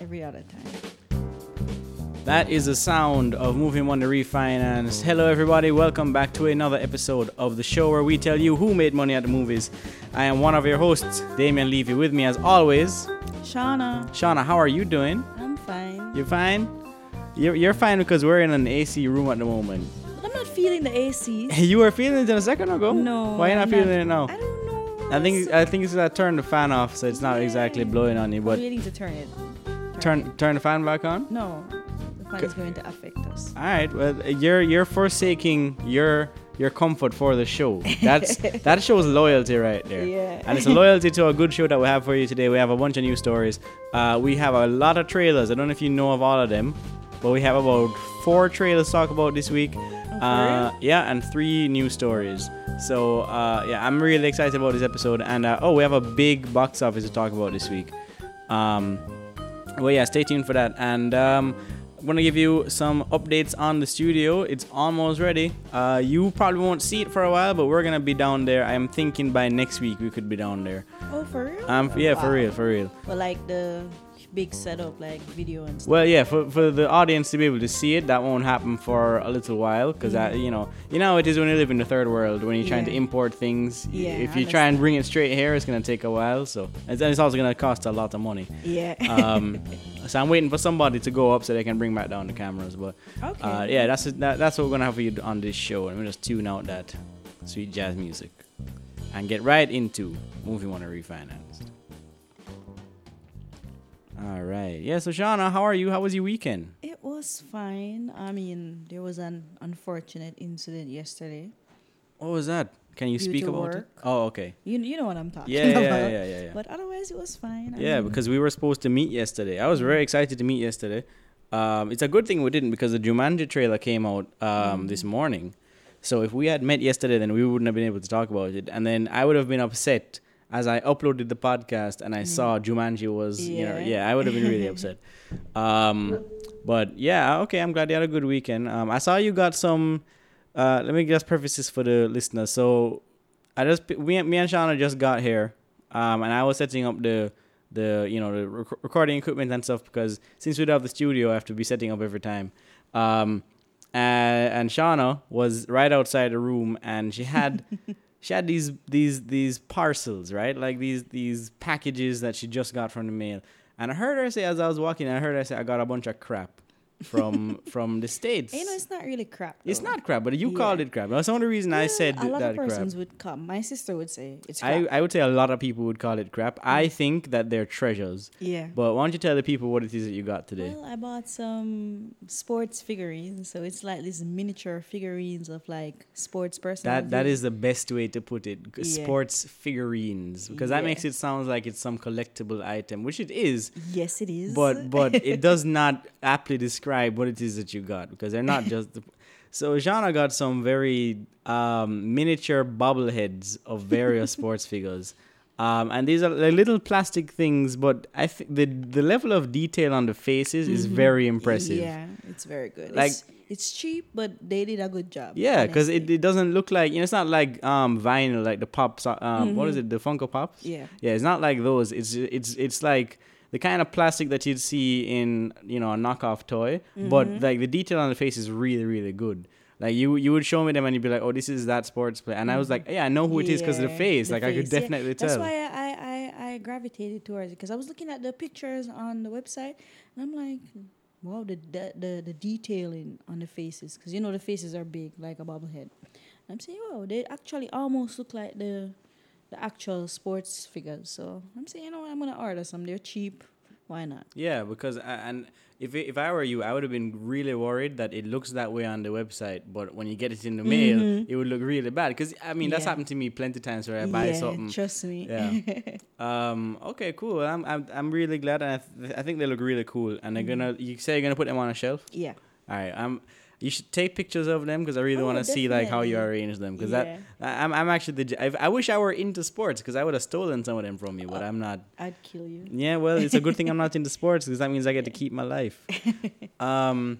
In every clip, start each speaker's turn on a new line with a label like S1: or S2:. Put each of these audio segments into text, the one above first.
S1: every other time.
S2: That is the sound of Moving Money Refinance. Hello, everybody. Welcome back to another episode of the show where we tell you who made money at the movies. I am one of your hosts, Damian Levy. With me, as always,
S1: Shauna,
S2: Shauna. How are you doing?
S1: I'm fine.
S2: You're fine? You're, you're fine because we're in an AC room at the moment.
S1: But I'm not feeling the AC.
S2: You were feeling it a second ago.
S1: No.
S2: Why are you not feeling it now?
S1: I don't know.
S2: I think I think it's that turn the fan off, so it's not exactly blowing on you.
S1: I'm
S2: But
S1: waiting to turn it.
S2: Turn turn the fan back on.
S1: No, the fan is going to affect us.
S2: All right. Well, you're you're forsaking your your comfort for the show. That's that shows loyalty right there.
S1: Yeah.
S2: And it's a loyalty to a good show that we have for you today. We have a bunch of new stories. Uh, we have a lot of trailers. I don't know if you know of all of them, but we have about four trailers to talk about this week. Uh, yeah, and three new stories. So uh, yeah, I'm really excited about this episode. And uh, oh, we have a big box office to talk about this week. Um, well, yeah, stay tuned for that. And um, I want to give you some updates on the studio. It's almost ready. Uh, you probably won't see it for a while, but we're gonna be down there. I'm thinking by next week we could be down there.
S1: Oh, for real?
S2: Um, yeah, for real, for real.
S1: But like the big setup, like video and stuff.
S2: Well, yeah, for, for the audience to be able to see it, that won't happen for a little while because you know, you know, it is when you live in the third world when you're trying to import things.
S1: Yeah,
S2: if you try and bring it straight here, it's gonna take a while. So and then it's also gonna cost a lot of money.
S1: Yeah.
S2: Um, so I'm waiting for somebody to go up so they can bring back down the cameras. But
S1: okay.
S2: uh, yeah, that's that, that's what we're gonna have for you on this show, and we'll just tune out that sweet jazz music and get right into movie want to refinance. All right, yeah. So Shauna, how are you? How was your weekend?
S1: It was fine. I mean, there was an unfortunate incident yesterday.
S2: What was that? Can you
S1: Due
S2: speak about it? Oh, okay.
S1: You you know what I'm talking
S2: Yeah, yeah,
S1: about.
S2: yeah, yeah, yeah. yeah.
S1: But otherwise, it was fine. I
S2: Yeah,
S1: mean,
S2: because we were supposed to meet yesterday. I was very excited to meet yesterday. Um, it's a good thing we didn't because the Jumanji trailer came out um, this morning. So if we had met yesterday, then we wouldn't have been able to talk about it. And then I would have been upset as I uploaded the podcast and I saw Jumanji was, you know,
S1: Yeah.
S2: yeah, I would have been really upset. Um, but yeah, okay, I'm glad you had a good weekend. Um, I saw you got some. Uh, let me just preface this for the listeners. So I just me, me and Shauna just got here, um, and I was setting up the the you know the rec- recording equipment and stuff because since we don't have the studio, I have to be setting up every time. Um, and, and Shauna was right outside the room, and she had she had these these these parcels, right? Like these these packages that she just got from the mail. And I heard her say as I was walking, I heard her say I got a bunch of crap from from the states.
S1: You know, it's not really crap.
S2: It's not crap, but you
S1: Yeah.
S2: called it crap. That's the only reason I
S1: Yeah,
S2: said
S1: a lot
S2: that
S1: of
S2: crap.
S1: persons would come. My sister would say it's
S2: I,
S1: crap.
S2: I would say a lot of people would call it crap. I mm. think that they're treasures.
S1: yeah.
S2: But why don't you tell the people what it is that you got today?
S1: Well, I bought some sports figurines, so it's like these miniature figurines of like sports person.
S2: That that is the best way to put it.
S1: Yeah.
S2: Sports figurines, because that makes it sound like it's some collectible item, which it is.
S1: Yes, it is.
S2: But but it does not aptly describe what it is that you got because they're not just. The, so Jana got some very um, miniature bobbleheads of various sports figures. Um, and these are like little plastic things, but I think the the level of detail on the faces is very impressive.
S1: Mm-hmm. Yeah, it's very good.
S2: Like-
S1: it's, it's cheap, but they did a good job.
S2: Yeah, because it, it doesn't look like you know it's not like um vinyl like the pops uh, um what is it the Funko Pops
S1: Yeah.
S2: yeah it's not like those it's it's it's like the kind of plastic that you'd see in you know a knockoff toy but mm-hmm. like the detail on the face is really really good like you you would show me them and you'd be like oh this is that sports player and I was like yeah I know who it is because of the face
S1: the
S2: like I could
S1: face, yeah.
S2: definitely
S1: That's
S2: tell That's
S1: why I, I, I, I gravitated towards it because I was looking at the pictures on the website and I'm like, wow, the the, the, the detailing on the faces because you know the faces are big like a bobblehead. I'm saying, wow, they actually almost look like the the actual sports figures. So I'm saying, you know, what, I'm gonna order some. They're cheap. Why not?
S2: Yeah, because I, and if it- if I were you, I would have been really worried that it looks that way on the website, but when you get it in the mail, it would look really bad. Because I mean, that's
S1: Mm-hmm.
S2: Happened to me plenty of times where I buy
S1: yeah,
S2: something.
S1: trust me.
S2: Yeah. Um. Okay. Cool. I'm. I'm. I'm really glad, and I, th- I think they look really cool. And they're gonna.
S1: Mm-hmm.
S2: You say you're gonna put them on a shelf.
S1: yeah.
S2: All right. I'm. Um. You should take pictures of them because I really
S1: Oh,
S2: want to see like how you arrange them. Because
S1: Yeah.
S2: that I- I'm. I'm actually the. I, I wish I were into sports because I would have stolen some of them from you, but I'm not.
S1: I'd kill you.
S2: Yeah. Well, it's a good thing I'm not into sports because that means I get to keep my life. Um.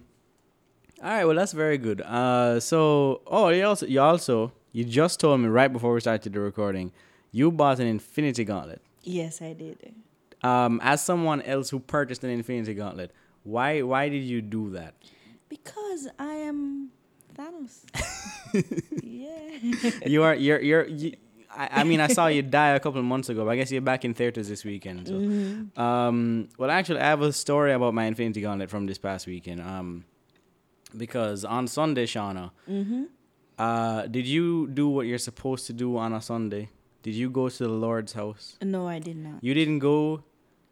S2: All right. Well, that's very good. Uh. So. Oh. You also. You also. You just told me right before we started the recording. You bought an Infinity Gauntlet.
S1: Yes, I did.
S2: Um, as someone else who purchased an Infinity Gauntlet, why why did you do that?
S1: Because I am Thanos. yeah.
S2: you are you're you're. You, I, I mean, I saw you die a couple of months ago, but I guess you're back in theaters this weekend. So,
S1: Mm-hmm.
S2: um, well, actually, I have a story about my Infinity Gauntlet from this past weekend. Um, because on Sunday, Shauna,
S1: Mm-hmm.
S2: uh, did you do what you're supposed to do on a Sunday? Did you go to the Lord's house?
S1: No, I did not.
S2: You didn't go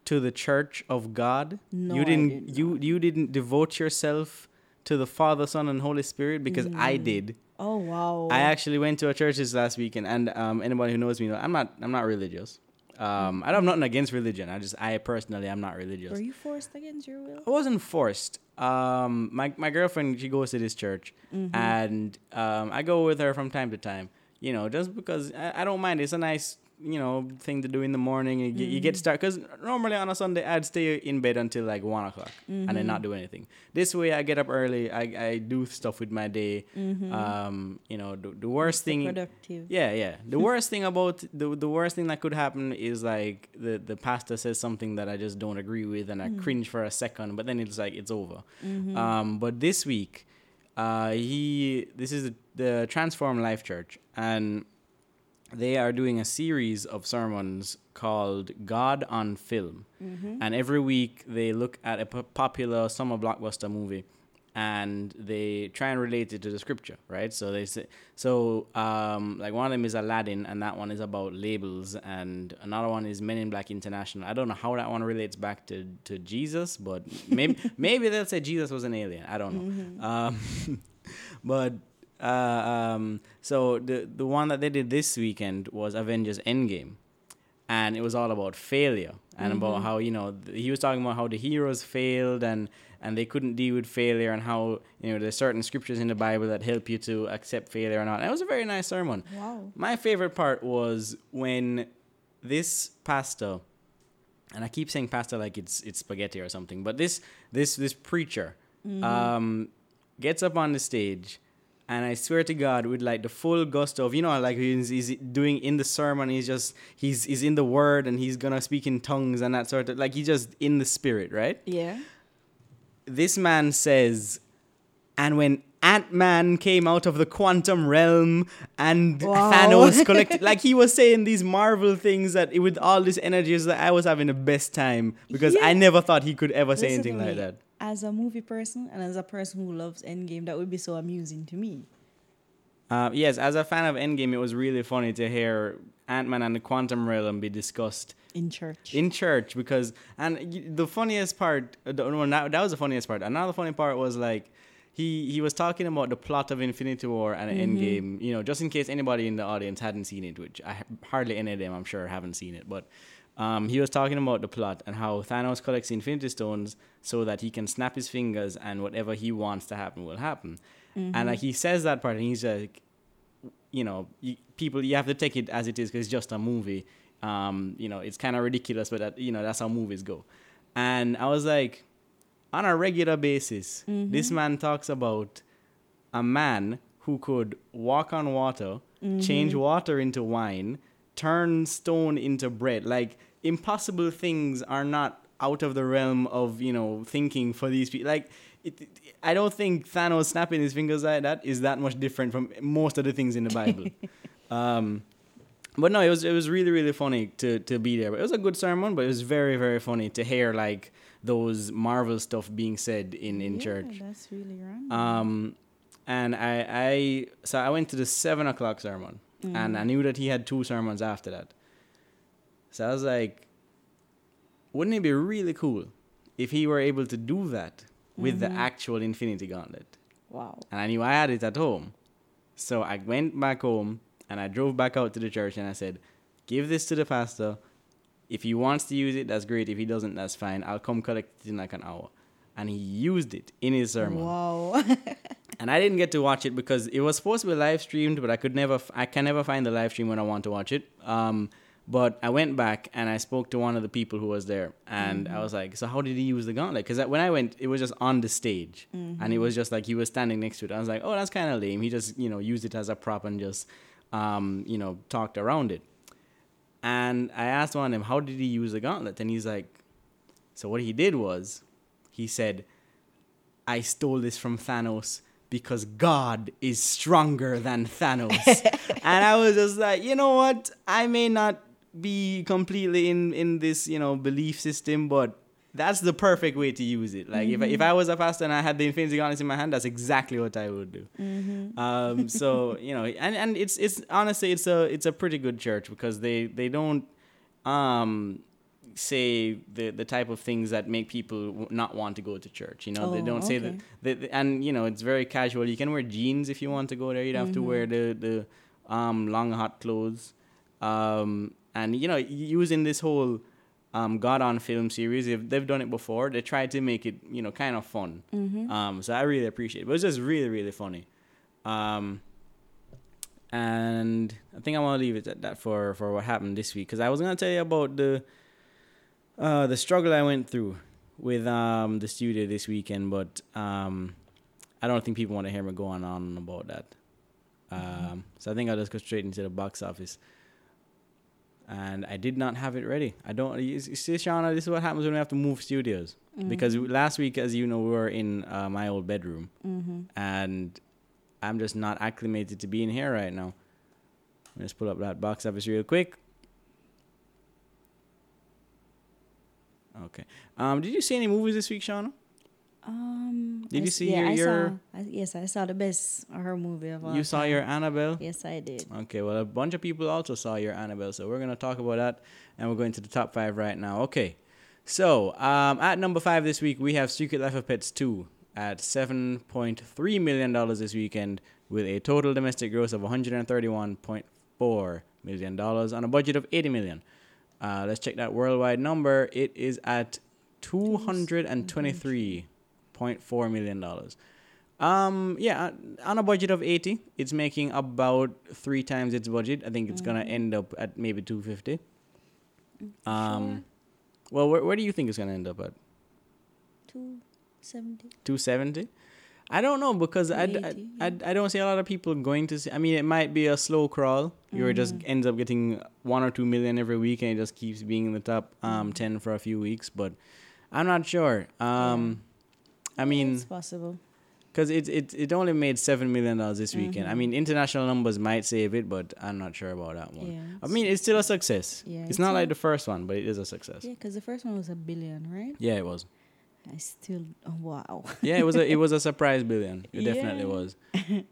S2: to the church of God.
S1: No,
S2: you
S1: I
S2: didn't.
S1: did
S2: you you didn't devote yourself to the Father, Son, and Holy Spirit because I
S1: Mm.
S2: did.
S1: Oh wow.
S2: I actually went to a church this last weekend, and um, anybody who knows me, know I'm not. I'm not religious. Um, I don't have nothing against religion. I just, I personally, I'm not religious.
S1: Were you forced against your will?
S2: I wasn't forced. Um, my my girlfriend, she goes to this church,
S1: Mm-hmm.
S2: and um, I go with her from time to time. You know, just because I, I don't mind. It's a nice, you know, thing to do in the morning. You get, you
S1: Mm-hmm.
S2: get started because normally on a Sunday I'd stay in bed until like one o'clock and then
S1: Mm-hmm.
S2: not do anything. This way I get up early. I, I do stuff with my day. Um, you know, the, the worst thing.
S1: Productive.
S2: Yeah, yeah. The worst thing about the the worst thing that could happen is like the the pastor says something that I just don't agree with, and I cringe for a second, but then it's like it's over. Um, but this week, uh, he this is the, the Transform Life Church, and they are doing a series of sermons called God on Film, and every week they look at a p- popular summer blockbuster movie and they try and relate it to the scripture, right? So they say, so um, like one of them is Aladdin, and that one is about labels, and another one is Men in Black International. I don't know how that one relates back to, to Jesus, but maybe maybe they'll say Jesus was an alien. I don't know. Um, but uh, um, so the the one that they did this weekend was Avengers Endgame. And it was all about failure and about how you know th- he was talking about how the heroes failed and and they couldn't deal with failure and how you know there's certain scriptures in the bible that help you to accept failure or not and it was a very nice sermon.
S1: Wow.
S2: my favorite part was when this pastor and i keep saying pastor like it's it's spaghetti or something but this this this preacher um gets up on the stage and I swear to God, with like the full gusto of you know, like he's, he's doing in the sermon, he's just he's he's in the word and he's gonna speak in tongues and that sort of like he's just in the spirit, right?
S1: Yeah.
S2: This man says, and when Ant Man came out of the quantum realm and
S1: Wow.
S2: Thanos collected, like he was saying these Marvel things that with all this energy, is that I was having the best time because I never thought he could ever say
S1: Listen
S2: anything like that.
S1: As a movie person and as a person who loves Endgame, that would be so amusing to me.
S2: Uh, yes, as a fan of Endgame, it was really funny to hear Ant Man and the Quantum Realm be discussed
S1: In church.
S2: in church because, and the funniest part, uh, no, that, that was the funniest part. Another funny part was like, he, he was talking about the plot of Infinity War and Endgame, you know, just in case anybody in the audience hadn't seen it, which I hardly any of them, I'm sure, haven't seen it. But um, he was talking about the plot and how Thanos collects Infinity Stones so that he can snap his fingers and whatever he wants to happen will happen. And like he says that part, and he's like, you know, you, people, you have to take it as it is because it's just a movie. Um, you know, it's kind of ridiculous, but that, you know, that's how movies go. And I was like, on a regular basis, this man talks about a man who could walk on water, change water into wine, turn stone into bread. Like impossible things are not out of the realm of you know thinking for these people. Like it, it- I don't think Thanos snapping his fingers like that is that much different from most of the things in the Bible. um, but no, it was it was really really funny to to be there. It was a good sermon, but it was very very funny to hear like those Marvel stuff being said in in
S1: yeah,
S2: church.
S1: That's really random.
S2: Um, and I, I, so I went to the seven o'clock sermon, Mm. and I knew that he had two sermons after that. So I was like, wouldn't it be really cool if he were able to do that with the mm-hmm. actual Infinity Gauntlet?
S1: wow.
S2: And I knew I had it at home. So I went back home and I drove back out to the church and I said, give this to the pastor. If he wants to use it, that's great. If he doesn't, that's fine. I'll come collect it in like an hour. And he used it in his sermon
S1: Wow.
S2: and I didn't get to watch it because it was supposed to be live streamed, but I could never, I can never find the live stream when I want to watch it. Um, but I went back and I spoke to one of the people who was there, and I was like, "So how did he use the gauntlet?" Because when I went, it was just on the stage, and it was just like he was standing next to it. I was like, "Oh, that's kind of lame." He just, you know, used it as a prop and just, um, you know, talked around it. And I asked one of them, how did he use the gauntlet? And he's like, so what he did was, he said, I stole this from Thanos because God is stronger than Thanos. and I was just like, you know what? I may not be completely in in this, you know, belief system, but that's the perfect way to use it. Like if I, if I was a pastor and I had the Infinity Gauntlet in my hand, that's exactly what I would do. Um, so you know, and, and it's it's honestly it's a it's a pretty good church because they they don't um say the the type of things that make people w- not want to go to church. You know, they
S1: Oh,
S2: don't say that,
S1: okay.
S2: And you know, it's very casual. You can wear jeans if you want to go there. You don't have to wear the the um, long hot clothes. Um, and you know, using this whole um, God on film series, if they've done it before, they tried to make it you know kind of fun. Um, so I really appreciate it. But it's just really really funny. Um, and I think I want to leave it at that for for what happened this week because I was gonna tell you about the uh, the struggle I went through with um, the studio this weekend, but um, I don't think people want to hear me going on about that. Um, so I think I'll just go straight into the box office. And I did not have it ready. I don't. You see, Shauna, this is what happens when we have to move studios. Because last week, as you know, we were in uh, my old bedroom, and I'm just not acclimated to being here right now. Let's pull up that box office real quick. Okay. Um, did you see any movies this week, Shauna?
S1: Um,
S2: Did
S1: I
S2: you see
S1: yeah,
S2: your-
S1: I
S2: your-
S1: Saw, I, yes, I saw the best horror movie of all
S2: You saw your Annabelle?
S1: Yes, I did.
S2: Okay, well, a bunch of people also saw your Annabelle, so we're going to talk about that, and we're going to the top five right now. Okay, so um, at number five this week, we have Secret Life of Pets 2 at $7.3 million this weekend with a total domestic gross of $131.4 million on a budget of $80 million. Uh, let's check that worldwide number. It is at $223.4 million. Um, yeah, on a budget of 80, it's making about three times its budget. I think it's gonna end up at maybe 250. Um, well, where, where do you think it's gonna end up at?
S1: Two seventy.
S2: 270? I don't know because I, I, I, I don't see a lot of people going to see. I mean, it might be a slow crawl. You just ends up getting one or two million every week and it just keeps being in the top um, 10 for a few weeks. But I'm not sure. Um, I mean,
S1: it's possible.
S2: because it, it it only made seven million dollars this weekend. I mean, international numbers might save it, but I'm not sure about that one.
S1: Yeah,
S2: I mean, it's still a success.
S1: Yeah,
S2: it's
S1: it's
S2: not
S1: a-
S2: like the first one, but it is a success.
S1: Yeah, because the first one was a billion, right?
S2: Yeah, it was.
S1: I still oh, wow.
S2: Yeah, it was a it was a surprise billion. It definitely was.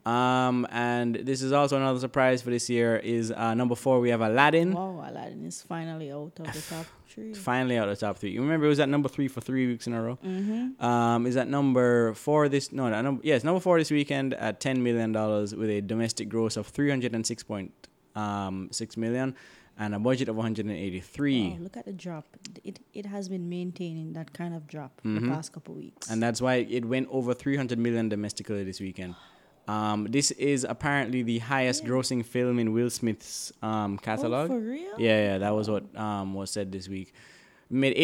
S2: Um, and this is also another surprise for this year. Is uh, number four we have Aladdin.
S1: wow, Aladdin is finally out of the top three.
S2: Finally out of the top three. You remember it was at number three for three weeks in a row.
S1: Mm-hmm.
S2: Um, is at number four this no, no number yes number four this weekend at ten million dollars with a domestic gross of three hundred and six point um six million and a budget of one hundred and eighty three.
S1: Wow, look at the drop. It it has been maintaining that kind of drop for
S2: Mhm.
S1: the past couple weeks.
S2: and that's why it went over 300 million domestically this weekend. Um, this is apparently the highest grossing film in Will Smith's um, catalog.
S1: Oh, for real?
S2: yeah, yeah, that was what um, was said this week. Made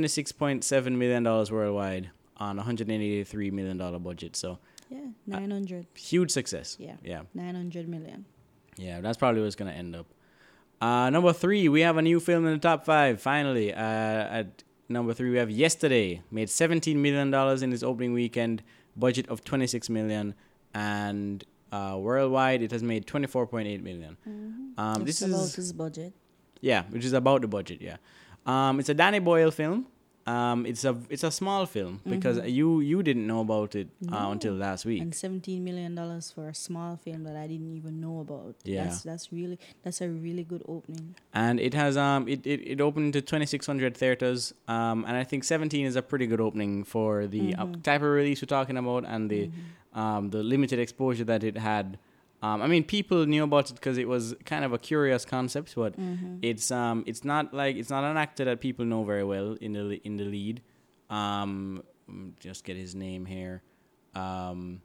S2: 876.7 million dollars worldwide on a 183 million dollar budget. So
S1: Yeah, nine hundred.
S2: huge success.
S1: Yeah.
S2: yeah,
S1: Nine hundred million.
S2: yeah. That's probably what's gonna end up. Uh, number three, we have a new film in the top five. Finally, uh, at number three, we have Yesterday. Made 17 million dollars in its opening weekend, budget of 26 million, and uh, worldwide it has made 24.8 million. Um,
S1: Just
S2: this
S1: about
S2: is
S1: his budget.
S2: yeah, which is about the budget. Yeah, um, it's a Danny Boyle film. Um, it's a it's a small film because you you didn't know about it uh, until last week.
S1: And seventeen million dollars for a small film that I didn't even know about.
S2: Yeah.
S1: That's that's really that's a really good opening.
S2: and it has um it, it, it opened to 2600 theaters um and i think 17 is a pretty good opening for the uh, type of release we're talking about and the um the limited exposure that it had um i mean people knew about it because it was kind of a curious concept but it's um it's not like it's not an actor that people know very well in the in the lead um mm, just get his name here um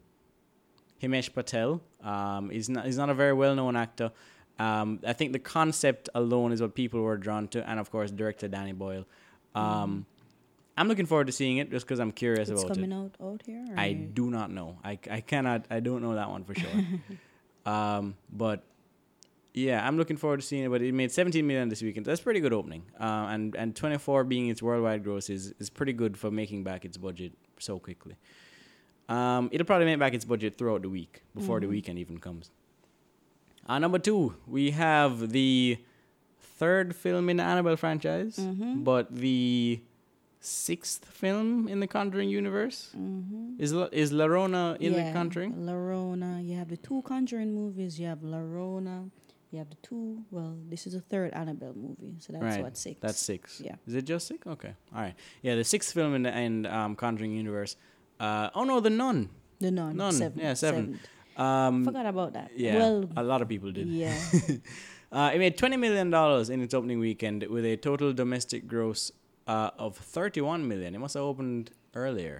S2: Himesh Patel um, is not is not a very well known actor. Um, I think the concept alone is what people were drawn to, and of course, director Danny Boyle. Um, I'm looking forward to seeing it just because I'm curious
S1: It's
S2: about
S1: coming
S2: it.
S1: out out here. or-
S2: I do not know. I, I cannot. I don't know that one for sure. um, but Yeah, I'm looking forward to seeing it. But it made 17 million this weekend. That's pretty good opening. Uh, and and 24 being its worldwide gross is is pretty good for making back its budget so quickly. Um, it'll probably make back its budget throughout the week before the
S1: Mhm.
S2: weekend even comes. Uh, number two, we have the third film in the Annabelle franchise,
S1: Mhm.
S2: but the sixth film in the Conjuring universe.
S1: Mm-hmm.
S2: Is La- is La Llorona in the Conjuring?
S1: Larona. You have the two Conjuring movies. You have Larona. You have the two. Well, this is the third Annabelle movie, so that's
S2: Right,
S1: what six.
S2: That's six.
S1: Yeah.
S2: Is it just six? Okay. All right. Yeah, the sixth film in the in, um, Conjuring universe. Uh, oh no, the Nun.
S1: the Nun.
S2: Nun,
S1: Seven,
S2: yeah, seven.
S1: seventh.
S2: Um,
S1: Forgot about that.
S2: yeah,
S1: Well,
S2: a lot of people did.
S1: yeah.
S2: Uh, it made twenty million dollars in its opening weekend with a total domestic gross uh, of thirty-one million. It must have opened earlier.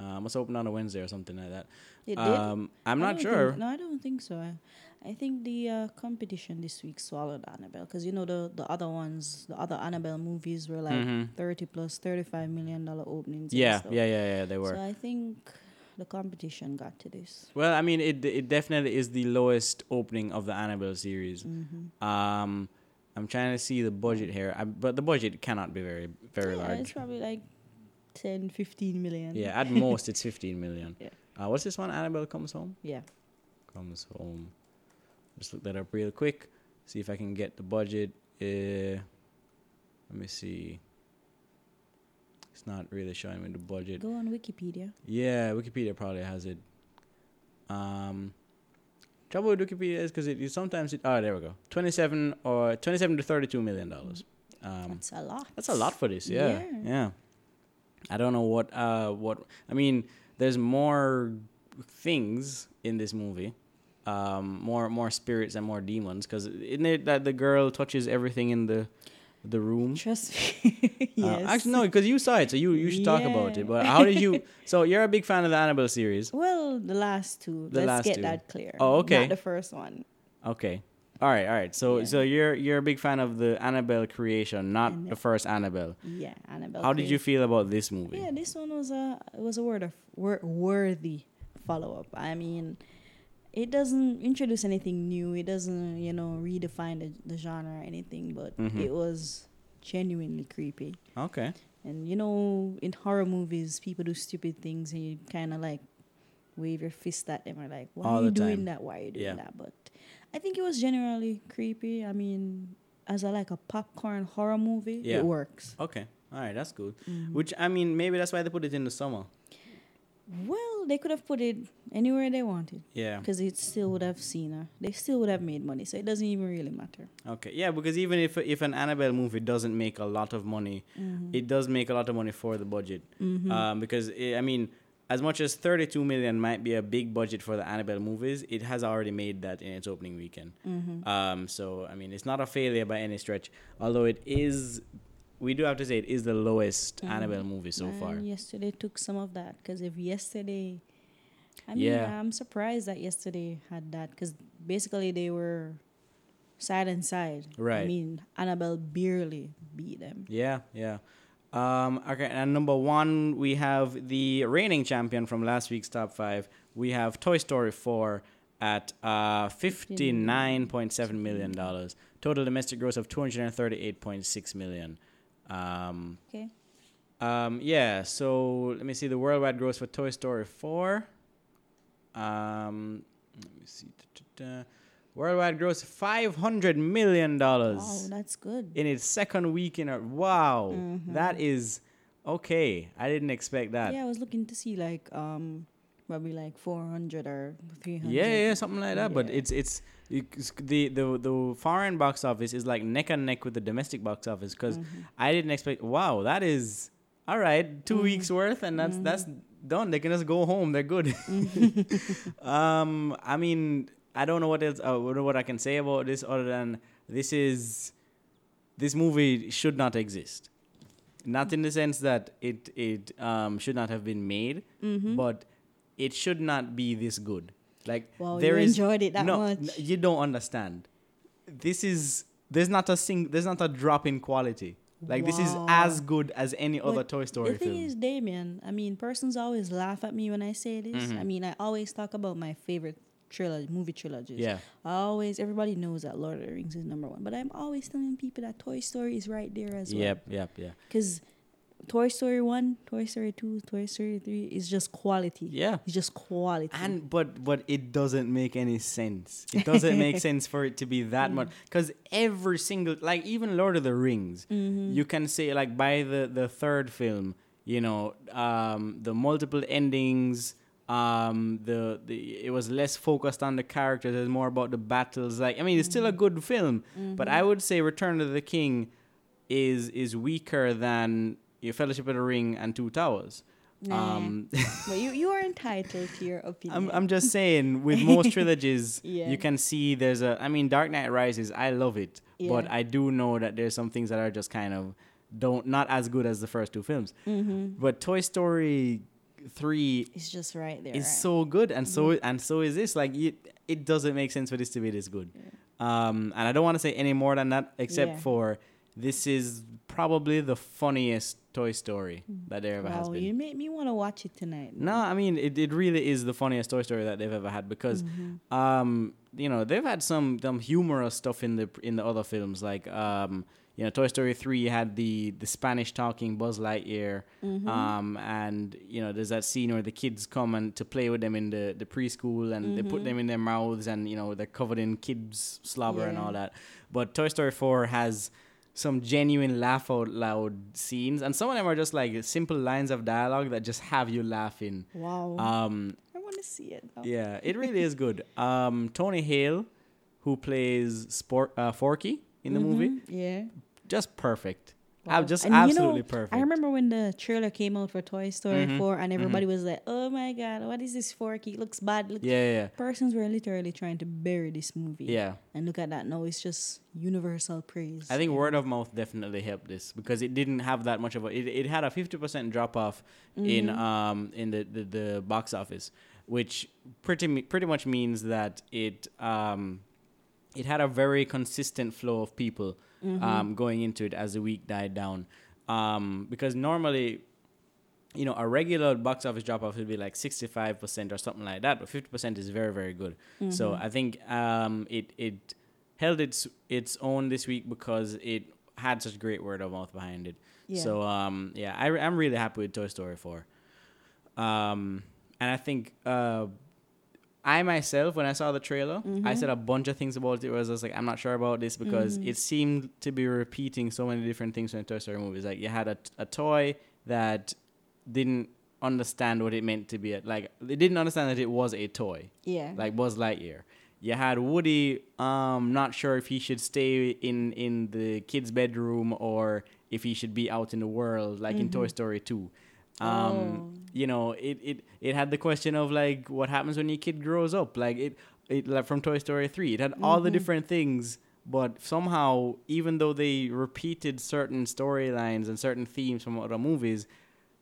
S2: Uh, must have opened on a Wednesday or something like that.
S1: It did.
S2: Um, I'm
S1: I
S2: not sure.
S1: Think, no, I don't think so. I, I think the uh, competition this week swallowed Annabelle because you know the the other ones, the other Annabelle movies were like
S2: Mhm.
S1: thirty plus, thirty five million dollar openings.
S2: Yeah, yeah, yeah, yeah. They were. So.
S1: I think the competition got to this.
S2: Well, I mean, it it definitely is the lowest opening of the Annabelle series.
S1: Mm-hmm.
S2: Um, I'm trying to see the budget here, I, but the budget cannot be very very
S1: yeah, It's probably like 10, 15 million.
S2: Yeah, at most it's 15 million.
S1: Yeah.
S2: Uh, what's this one? Annabelle comes home.
S1: Yeah.
S2: Comes home. Just look that up real quick. See if I can get the budget. Uh, let me see. It's not really showing me the budget.
S1: Go on Wikipedia.
S2: Yeah, Wikipedia probably has it. Um, trouble with Wikipedia is because it, it sometimes it. Oh, there we go. Twenty-seven or twenty-seven to thirty-two million dollars. Um,
S1: That's a lot.
S2: that's a lot for this. Yeah,
S1: Yeah.
S2: yeah. I don't know what. Uh, what I mean, there's more things in this movie. Um, more more spirits and more demons. Because isn't it that the girl touches everything in the the room?
S1: Trust me.
S2: Uh, actually, no, because you saw it, so you you should talk about it. But how did you? So you're a big fan of the Annabelle series.
S1: Well, the last two.
S2: The
S1: Let's
S2: last
S1: get
S2: two.
S1: that clear.
S2: Oh, okay.
S1: Not the first one.
S2: Okay. All right, all right. So
S1: Yeah.
S2: so you're you're a big fan of the Annabelle creation, not
S1: And
S2: the first Annabelle.
S1: Yeah, Annabelle.
S2: How did you feel about this movie?
S1: Yeah, this one was a it was a word of wor- worthy follow up. I mean, it doesn't introduce anything new. It doesn't you know redefine the, the genre or anything. But
S2: Mhm.
S1: it was genuinely creepy.
S2: Okay.
S1: And you know, in horror movies, people do stupid things, and you kind of like wave your fist at them, or like, "Why
S2: All
S1: are you doing
S2: time.
S1: that? Why are you doing
S2: Yeah.
S1: that?" But I think it was generally creepy. I mean, as a like a popcorn horror movie,
S2: Yeah.
S1: it works.
S2: Okay. All right, that's good.
S1: Mhm.
S2: Which I mean, maybe that's why they put it in the summer.
S1: Well, they could have put it anywhere they wanted
S2: Yeah.
S1: because it still would have seen her. They still would have made money, so it doesn't even really matter.
S2: Okay. Yeah, because even if if an Annabelle movie doesn't make a lot of money, it does make a lot of money for the budget.
S1: Mm-hmm.
S2: Um, because i I mean, as much as 32 million might be a big budget for the Annabelle movies, it has already made that in its opening weekend.
S1: Mm-hmm.
S2: Um, so I mean, it's not a failure by any stretch. Although it is, we do have to say it is the lowest
S1: Mhm.
S2: Annabelle movie so
S1: And
S2: far.
S1: yesterday took some of that because if yesterday, I mean,
S2: Yeah.
S1: I'm surprised that yesterday had that because basically they were side and side.
S2: Right.
S1: I mean, Annabelle barely beat them.
S2: Yeah, yeah. Um, okay, and number one, we have the reigning champion from last week's top five. We have Toy Story 4 at uh, $59.7 million. Total domestic gross of $238.6 million. Um,
S1: Okay.
S2: um, yeah, so let me see the worldwide gross for Toy Story 4. Um, let me see. Da-da-da. Worldwide gross $500 million
S1: Oh, that's good.
S2: in its second week in a wow
S1: Mhm.
S2: that is okay i didn't expect that
S1: yeah, I was looking to see like um probably like 400 or 300.
S2: yeah yeah something like that but it's it's it's the the the foreign box office is like neck and neck with the domestic box office because
S1: Mhm.
S2: i didn't expect wow that is all right 2
S1: Mhm.
S2: weeks worth and that's
S1: Mhm.
S2: that's done they can just go home they're good
S1: Mm-hmm.
S2: um i mean i don't know what else uh, what what i can say about this other than this is this movie should not exist not in the sense that it it um should not have been made
S1: Mhm.
S2: but it should not be this good like
S1: Wow,
S2: there
S1: you
S2: is
S1: enjoyed it that
S2: no
S1: much.
S2: n- you don't understand this is there's not a sing there's not a drop in quality like this is as good as any other toy story
S1: the thing
S2: film
S1: is, Damien, I mean, persons always laugh at me when I say this.
S2: Mhm.
S1: I mean, I always talk about my favorite trilogy, movie trilogies.
S2: Yeah.
S1: I always everybody knows that Lord of the Rings is number one, but I'm always telling people that Toy Story is right there as well.
S2: Yep. Yep. Yeah.
S1: Because Toy Story one, Toy Story two, Toy Story three is just quality.
S2: Yeah.
S1: It's just quality.
S2: And but but it doesn't make any sense. It doesn't make sense for it to be that much because every single like even Lord of the Rings, you can say like by the the third film, you know, um, the multiple endings. Um, the the it was less focused on the characters. It was more about the battles. Like I mean, it's still a good film, but I would say Return of the King is is weaker than your Fellowship of the Ring and Two Towers.
S1: Nah.
S2: Um,
S1: but you you are entitled to your opinion.
S2: I'm I'm just saying with most trilogies
S1: Yeah.
S2: you can see there's a I mean Dark Knight Rises I love it but I do know that there's some things that are just kind of don't not as good as the first two films.
S1: Mm-hmm.
S2: But Toy Story 3
S1: is just right there.
S2: is
S1: right?
S2: so good and so and so is this like it, it doesn't make sense for this to be this good. Um and I don't want to say any more than that except
S1: Yeah.
S2: for this is probably the funniest Toy Story that there ever has been.
S1: you made me want to watch it tonight.
S2: No, I mean it, it really is the funniest Toy Story that they've ever had because
S1: Mm-hmm.
S2: um you know they've had some some humorous stuff in the in the other films like um you know Toy Story 3 had the the Spanish talking Buzz Lightyear
S1: Mm-hmm.
S2: um and you know there's that scene where the kids come and to play with them in the the preschool and they put
S1: Mm-hmm.
S2: them in their mouths and you know they're covered in kids slobber and all that but Toy Story 4 has some genuine laugh out loud scenes and some of them are just like simple lines of dialogue that just have you laughing
S1: Wow.
S2: um
S1: I want to see it. now.
S2: yeah, it really is good. Um, Tony Hale, who plays Sport uh, Forky in the movie,
S1: Mhm, Yeah.
S2: just perfect.
S1: Wow.
S2: I'm just
S1: And you know,
S2: absolutely perfect.
S1: I remember when the trailer came out for Toy Story
S2: Mhm,
S1: 4 and everybody was like, oh my God, what is this Forky? It looks bad. Look.
S2: Yeah, yeah,
S1: Persons were literally trying to bury this movie.
S2: yeah.
S1: And look at that now. It's just universal praise.
S2: I think word of mouth definitely helped this because it didn't have that much of a. It, it had a fifty percent drop off in
S1: Mm-hmm.
S2: um in the, the, the box office, which pretty pretty much means that it um it had a very consistent flow of people
S1: Mm-hmm.
S2: um going into it as the week died down, um because normally. You know, a regular box office drop off would be like sixty five percent or something like that, but fifty percent is very, very good. So
S1: Mm-hmm.
S2: I think um, it it held its its own this week because it had such great word of mouth behind it.
S1: Yeah.
S2: So um, yeah, I, I'm really happy with Toy Story 4. Um, and I think uh, I myself, when I saw the trailer,
S1: Mm-hmm.
S2: I said a bunch of things about it. Where I was like, I'm not sure about this because
S1: Mm-hmm.
S2: it seemed to be repeating so many different things from Toy Story movies. Like you had a, a toy that didn't understand what it meant to be. A, like they didn't understand that it was a toy
S1: yeah.
S2: like Buzz Lightyear. You had Woody, um, not sure if he should stay in in the kid's bedroom or if he should be out in the world, like in Toy Story Two. Um,
S1: Oh.
S2: you know, it, it it had the question of like what happens when your kid grows up, like it it like from Toy Story Three. It had all the different things, but somehow, even though they repeated certain storylines and certain themes from other movies,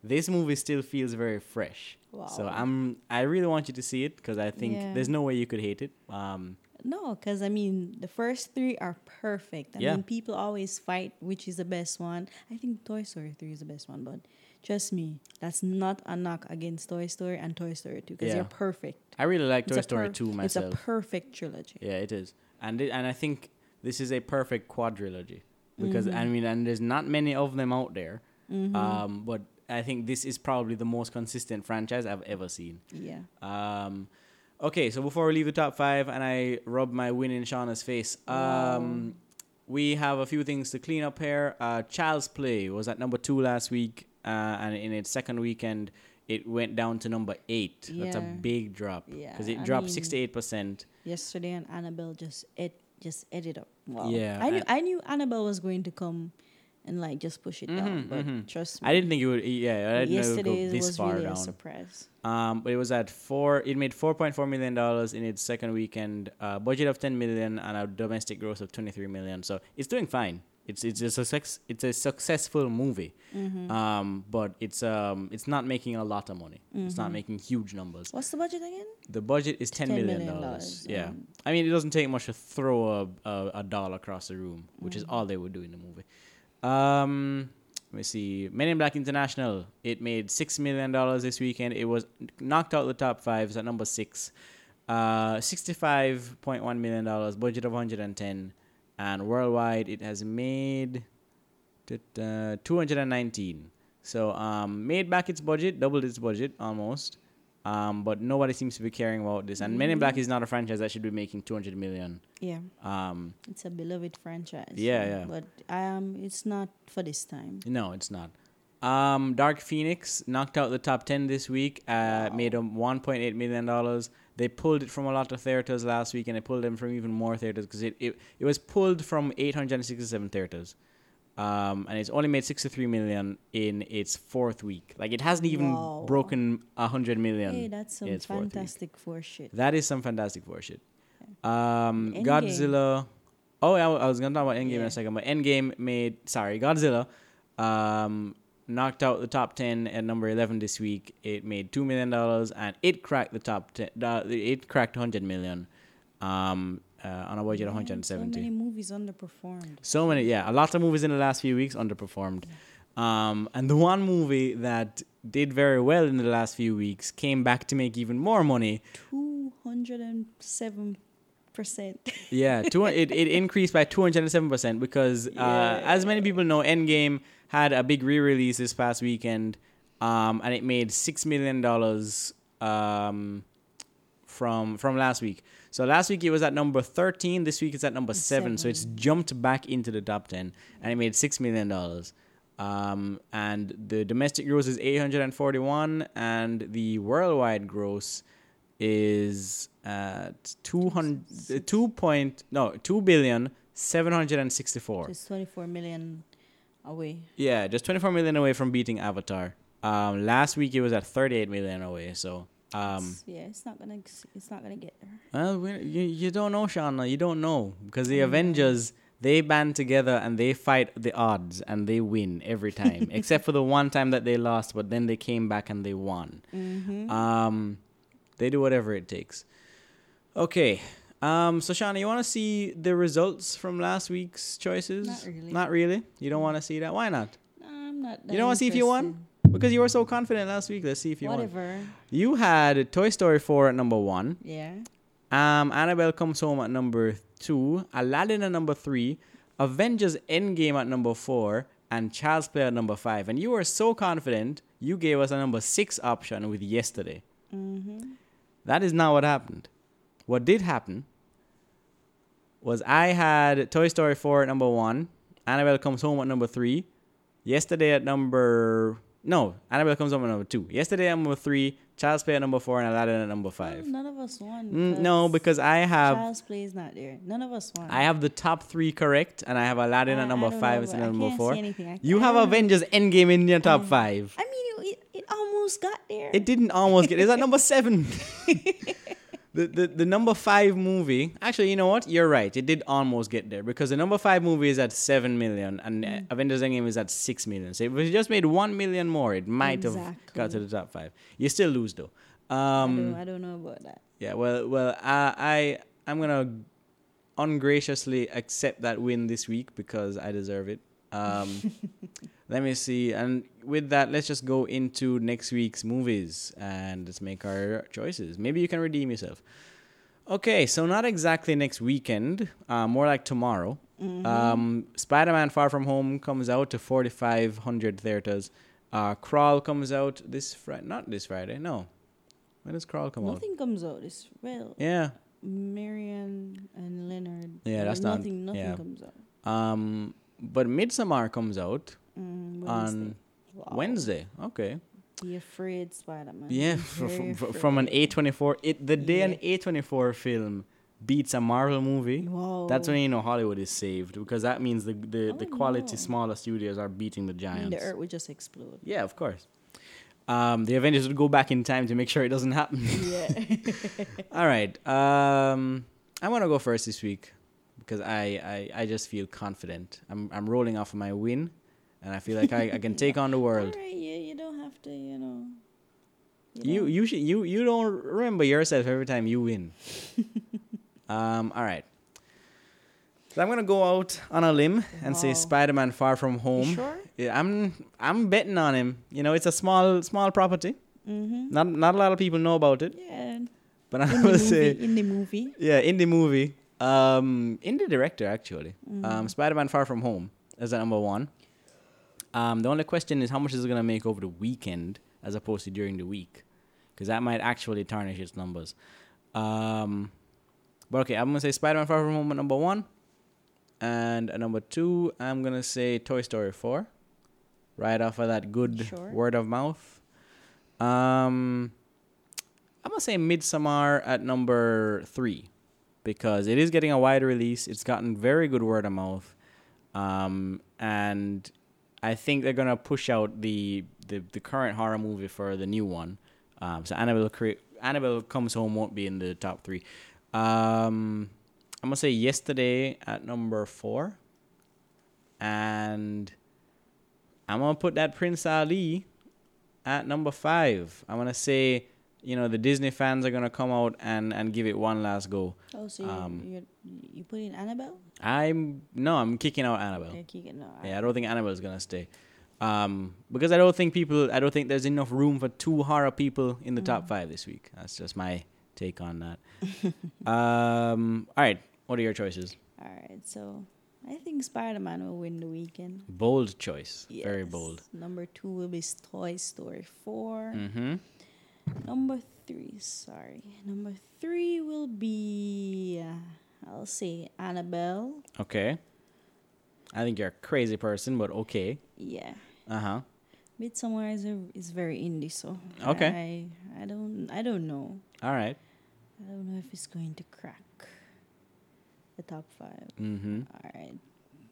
S2: this movie still feels very fresh.
S1: Wow.
S2: So I'm I really want you to see it because I think
S1: Yeah.
S2: there's no way you could hate it. Um,
S1: No, because I mean, the first three are perfect. I
S2: Yeah.
S1: mean, people always fight which is the best one. I think Toy Story 3 is the best one, but trust me, that's not a knock against Toy Story and Toy Story 2 because
S2: Yeah.
S1: they're perfect.
S2: I really like Toy
S1: a
S2: Story
S1: per-
S2: 2
S1: It's a perfect trilogy.
S2: yeah, it is, and it, and I think this is a perfect quadrilogy because
S1: Mm-hmm.
S2: I mean, and there's not many of them out there. Um, but I think this is probably the most consistent franchise I've ever seen.
S1: Yeah.
S2: Um, okay, so before we leave the top five and I rub my win in Shauna's face, um, we have a few things to clean up here. Uh, Child's Play was at number two last week, uh, and in its second weekend, it went down to number eight. That's a big drop
S1: Yeah,
S2: because it dropped
S1: mean-
S2: six to eight percent.
S1: Yesterday, and Annabelle just it just ate it up. Wow.
S2: Yeah,
S1: I knew I knew Annabelle was going to come and like just push it down,
S2: Mhm,
S1: but
S2: mhm.
S1: trust me,
S2: I didn't think it would. Yeah, I didn't know it would go this
S1: was
S2: far
S1: really
S2: down.
S1: a surprise.
S2: Um, but it was at four. It made four point four million dollars in its second weekend. Uh, budget of ten million and a domestic gross of twenty three million. So it's doing fine. It's it's a success. It's a successful movie.
S1: Mm-hmm.
S2: Um, but it's um it's not making a lot of money. It's not
S1: Mhm.
S2: making huge numbers.
S1: What's the budget again?
S2: The budget is ten
S1: $10
S2: million, Yeah,
S1: um,
S2: I mean it doesn't take much to throw a a, a doll across the room, which
S1: Mm-hmm.
S2: is all they would do in the movie. Um, let me see. Men in Black International. It made six million dollars this weekend. It was knocked out the top five. It's at number six. Uh, sixty-five point one million dollars, budget of one hundred and ten, and worldwide it has made uh, two hundred and nineteen. So um, made back its budget, doubled its budget almost. Um, but nobody seems to be caring about this. And Men in Black is not a franchise that should be making two hundred million.
S1: Yeah,
S2: Um,
S1: it's a beloved franchise.
S2: Yeah, yeah.
S1: But um, it's not for this time.
S2: No, it's not. Um, Dark Phoenix knocked out the top ten this week. Uh,
S1: Wow.
S2: made them one point eight million dollars. They pulled it from a lot of theaters last week, and they pulled them from even more theaters because it, it it was pulled from eight hundred and sixty seven theaters. Um, and it's only made sixty three million in its fourth week. Like it hasn't even
S1: Wow.
S2: broken a hundred million.
S1: Hey, that's some Fantastic Four shit.
S2: That is some fantastic Four shit. Um, Godzilla. Oh, yeah, I was gonna talk about Endgame in a second, but Endgame made sorry Godzilla, um, knocked out the top ten at number eleven this week. It made two million dollars and it cracked the top ten. Uh, it cracked hundred million, um, uh, on a budget of 170.
S1: So many movies underperformed.
S2: So many, yeah, a lot of movies in the last few weeks underperformed. Um, and the one movie that did very well in the last few weeks came back to make even more money
S1: Two hundred and seven percent.
S2: Yeah, two, it, it increased by 207% because, uh, as many people know, Endgame had a big re release this past weekend um, and it made $6 million um, from, from last week. So last week it was at number 13, this week it's at number 7. So it's jumped back into the top 10 and it made $6 million. Um, and the domestic gross is 841 and the worldwide gross is at 200 2 point no 2 billion 764
S1: It's twenty four million away.
S2: yeah just 24 million away from beating avatar um last week it was at 38 million away so um
S1: It's- yeah, it's not gonna. It's not gonna get there.
S2: well we, you, you don't know Shauna you don't know because the avengers they band together and they fight the odds and they win every time except for the one time that they lost but then they came back and they won
S1: Mm-hmm.
S2: Um, they do whatever it takes. Okay. Um, so Shauna, you want to see the results from last week's choices?
S1: Not really.
S2: Not really. You don't want to see that. Why not?
S1: I'm not.
S2: You don't want to see if you won because you were so confident last week. Let's see if you won.
S1: Whatever.
S2: You had Toy Story four at number one.
S1: Yeah.
S2: Um, Annabelle comes home at number two. Aladdin at number three. Avengers Endgame at number four. And Child's Play at number five. And you were so confident, you gave us a number six option with yesterday.
S1: Mm-hmm.
S2: That is not what happened. What did happen was I had Toy Story 4 at number one, Annabelle Comes Home at number three, yesterday at number. No, Annabelle Comes Home at number two. Yesterday at number three, Child's Play at number four, and Aladdin at number five.
S1: none of us won.
S2: Mm, no, because I have
S1: Child's Play is not there. None of us won.
S2: I have the top three correct, and I have Aladdin
S1: I-
S2: at number five instead of number four.
S1: see anything. I-
S2: You have. Avengers Endgame in your top
S1: Um,
S2: five.
S1: I mean, it, it almost got there.
S2: It didn't almost get. It's at number seven. the, the the number five movie. Actually, you know what? You're right. It did almost get there because the number five movie is at seven million and uh Avengers Endgame is at six million. So if it just made one million more, it might have got to the top five. You still lose though.
S1: I,
S2: Um,
S1: don't, I don't know about that.
S2: yeah. Well, well, I, I I'm gonna ungraciously accept that win this week because I deserve it. Um, let me see. And with that, let's just go into next week's movies and let's make our choices. Maybe you can redeem yourself. Okay, so not exactly next weekend, uh, more like tomorrow. Um, Spider Man Far From Home comes out to 4,500 theaters. Uh, Crawl comes out this Friday. Not this Friday, no. When does Crawl come out?
S1: Nothing comes out. It's well,
S2: Yeah.
S1: Marianne and Leonard.
S2: Yeah, that's not-
S1: nothing. Nothing
S2: yeah.
S1: comes out.
S2: Um, but Midsommar comes out
S1: Mm,
S2: on
S1: Wednesday. Wow.
S2: Wednesday. Okay.
S1: Be afraid, Spider Man.
S2: Yeah, fr- fr- fr- from an A24. It the day an A24 film beats a Marvel movie.
S1: Wow.
S2: That's when you know Hollywood is saved because that means the the, the
S1: Oh,
S2: quality
S1: no.
S2: smaller studios are beating the giants.
S1: the earth would just explode.
S2: Yeah, of course. Um, the Avengers would go back in time to make sure it doesn't happen.
S1: Yeah.
S2: All right. Um, I want to go first this week because I, I, I just feel confident. I'm I'm rolling off of my win, and I feel like I, I can take on the world.
S1: All right, you, you don't have to, you know.
S2: You
S1: don't-
S2: you should you you don't remember yourself every time you win. um. All right. So I'm gonna go out on a limb and say Spider-Man: Far From
S1: You
S2: Home.
S1: sure?
S2: Yeah, I'm I'm betting on him. You know, it's a small small property.
S1: Mm-hmm.
S2: Not not a lot of people know about it.
S1: Yeah.
S2: but I'm
S1: In the
S2: gonna say
S1: in the movie.
S2: yeah, in the movie. Um, indie director actually.
S1: Mm.
S2: Um, Spider-Man: Far From Home is at number one. Um, the only question is how much is it gonna make over the weekend as opposed to during the week, because that might actually tarnish its numbers. Um, but okay, I'm gonna say Spider-Man: Far From Home at number one, and at number two, I'm gonna say Toy Story four, right off of that good
S1: Sure.
S2: word of mouth. Um, I'm gonna say Midsummer at number three because it is getting a wide release. It's gotten very good word of mouth, um, and I think they're gonna push out the the, the current horror movie for the new one. Um, so Annabelle cre- Annabelle comes home won't be in the top three. Um, I'm gonna say yesterday at number four, and I'm gonna put that Prince Ali at number five. I'm gonna say, you know, the Disney fans are gonna come out and and give it one last go.
S1: Oh, so you
S2: Um,
S1: you you put in Annabelle?
S2: I'm no, I'm kicking out Annabelle.
S1: Yeah, you can- no,
S2: Yeah, I don't think Annabelle's gonna stay. Um, because I don't think people, I don't think there's enough room for two horror people in the top five this week. That's just my take on that. um, all right, what are your choices?
S1: All right, so I think Spider Man will win the weekend.
S2: Bold choice, very
S1: Yes.
S2: bold.
S1: Number two will be Toy Story 4.
S2: Mm-hmm.
S1: Number three, sorry. Number three will be, uh, I'll say Annabelle.
S2: Okay. I think you're a crazy person, but okay.
S1: Yeah.
S2: Uh huh.
S1: Midsommar is, a, is very indie, so
S2: Okay.
S1: I, I don't I don't know.
S2: All right.
S1: I don't know if it's going to crack the top five.
S2: Mm-hmm.
S1: All right.